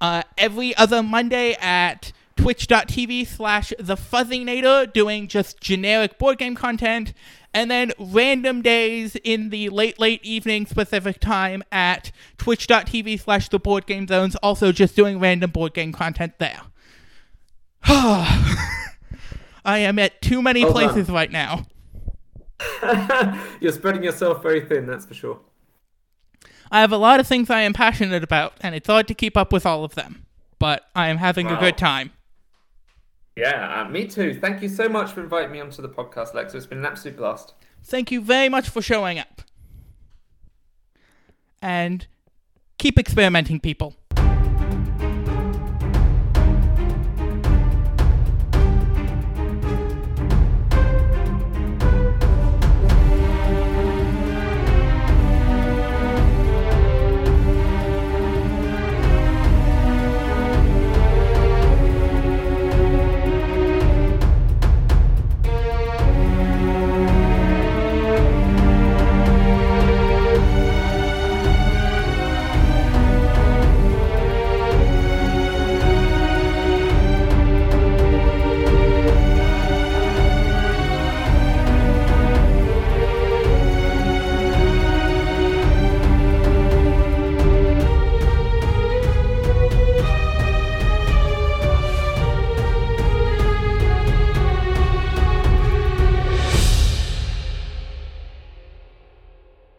Uh, every other Monday at twitch.tv slash the fuzzinator doing just generic board game content and then random days in the late late evening specific time at twitch.tv slash the board game zones also just doing random board game content there i am at too many Well places done. right now You're spreading yourself very thin, that's for sure. I have a lot of things i am passionate about and it's hard to keep up with all of them but i am having a good time Yeah, uh, me too. Thank you so much for inviting me onto the podcast, Lex. It's been an absolute blast. Thank you very much for showing up. And keep experimenting, people.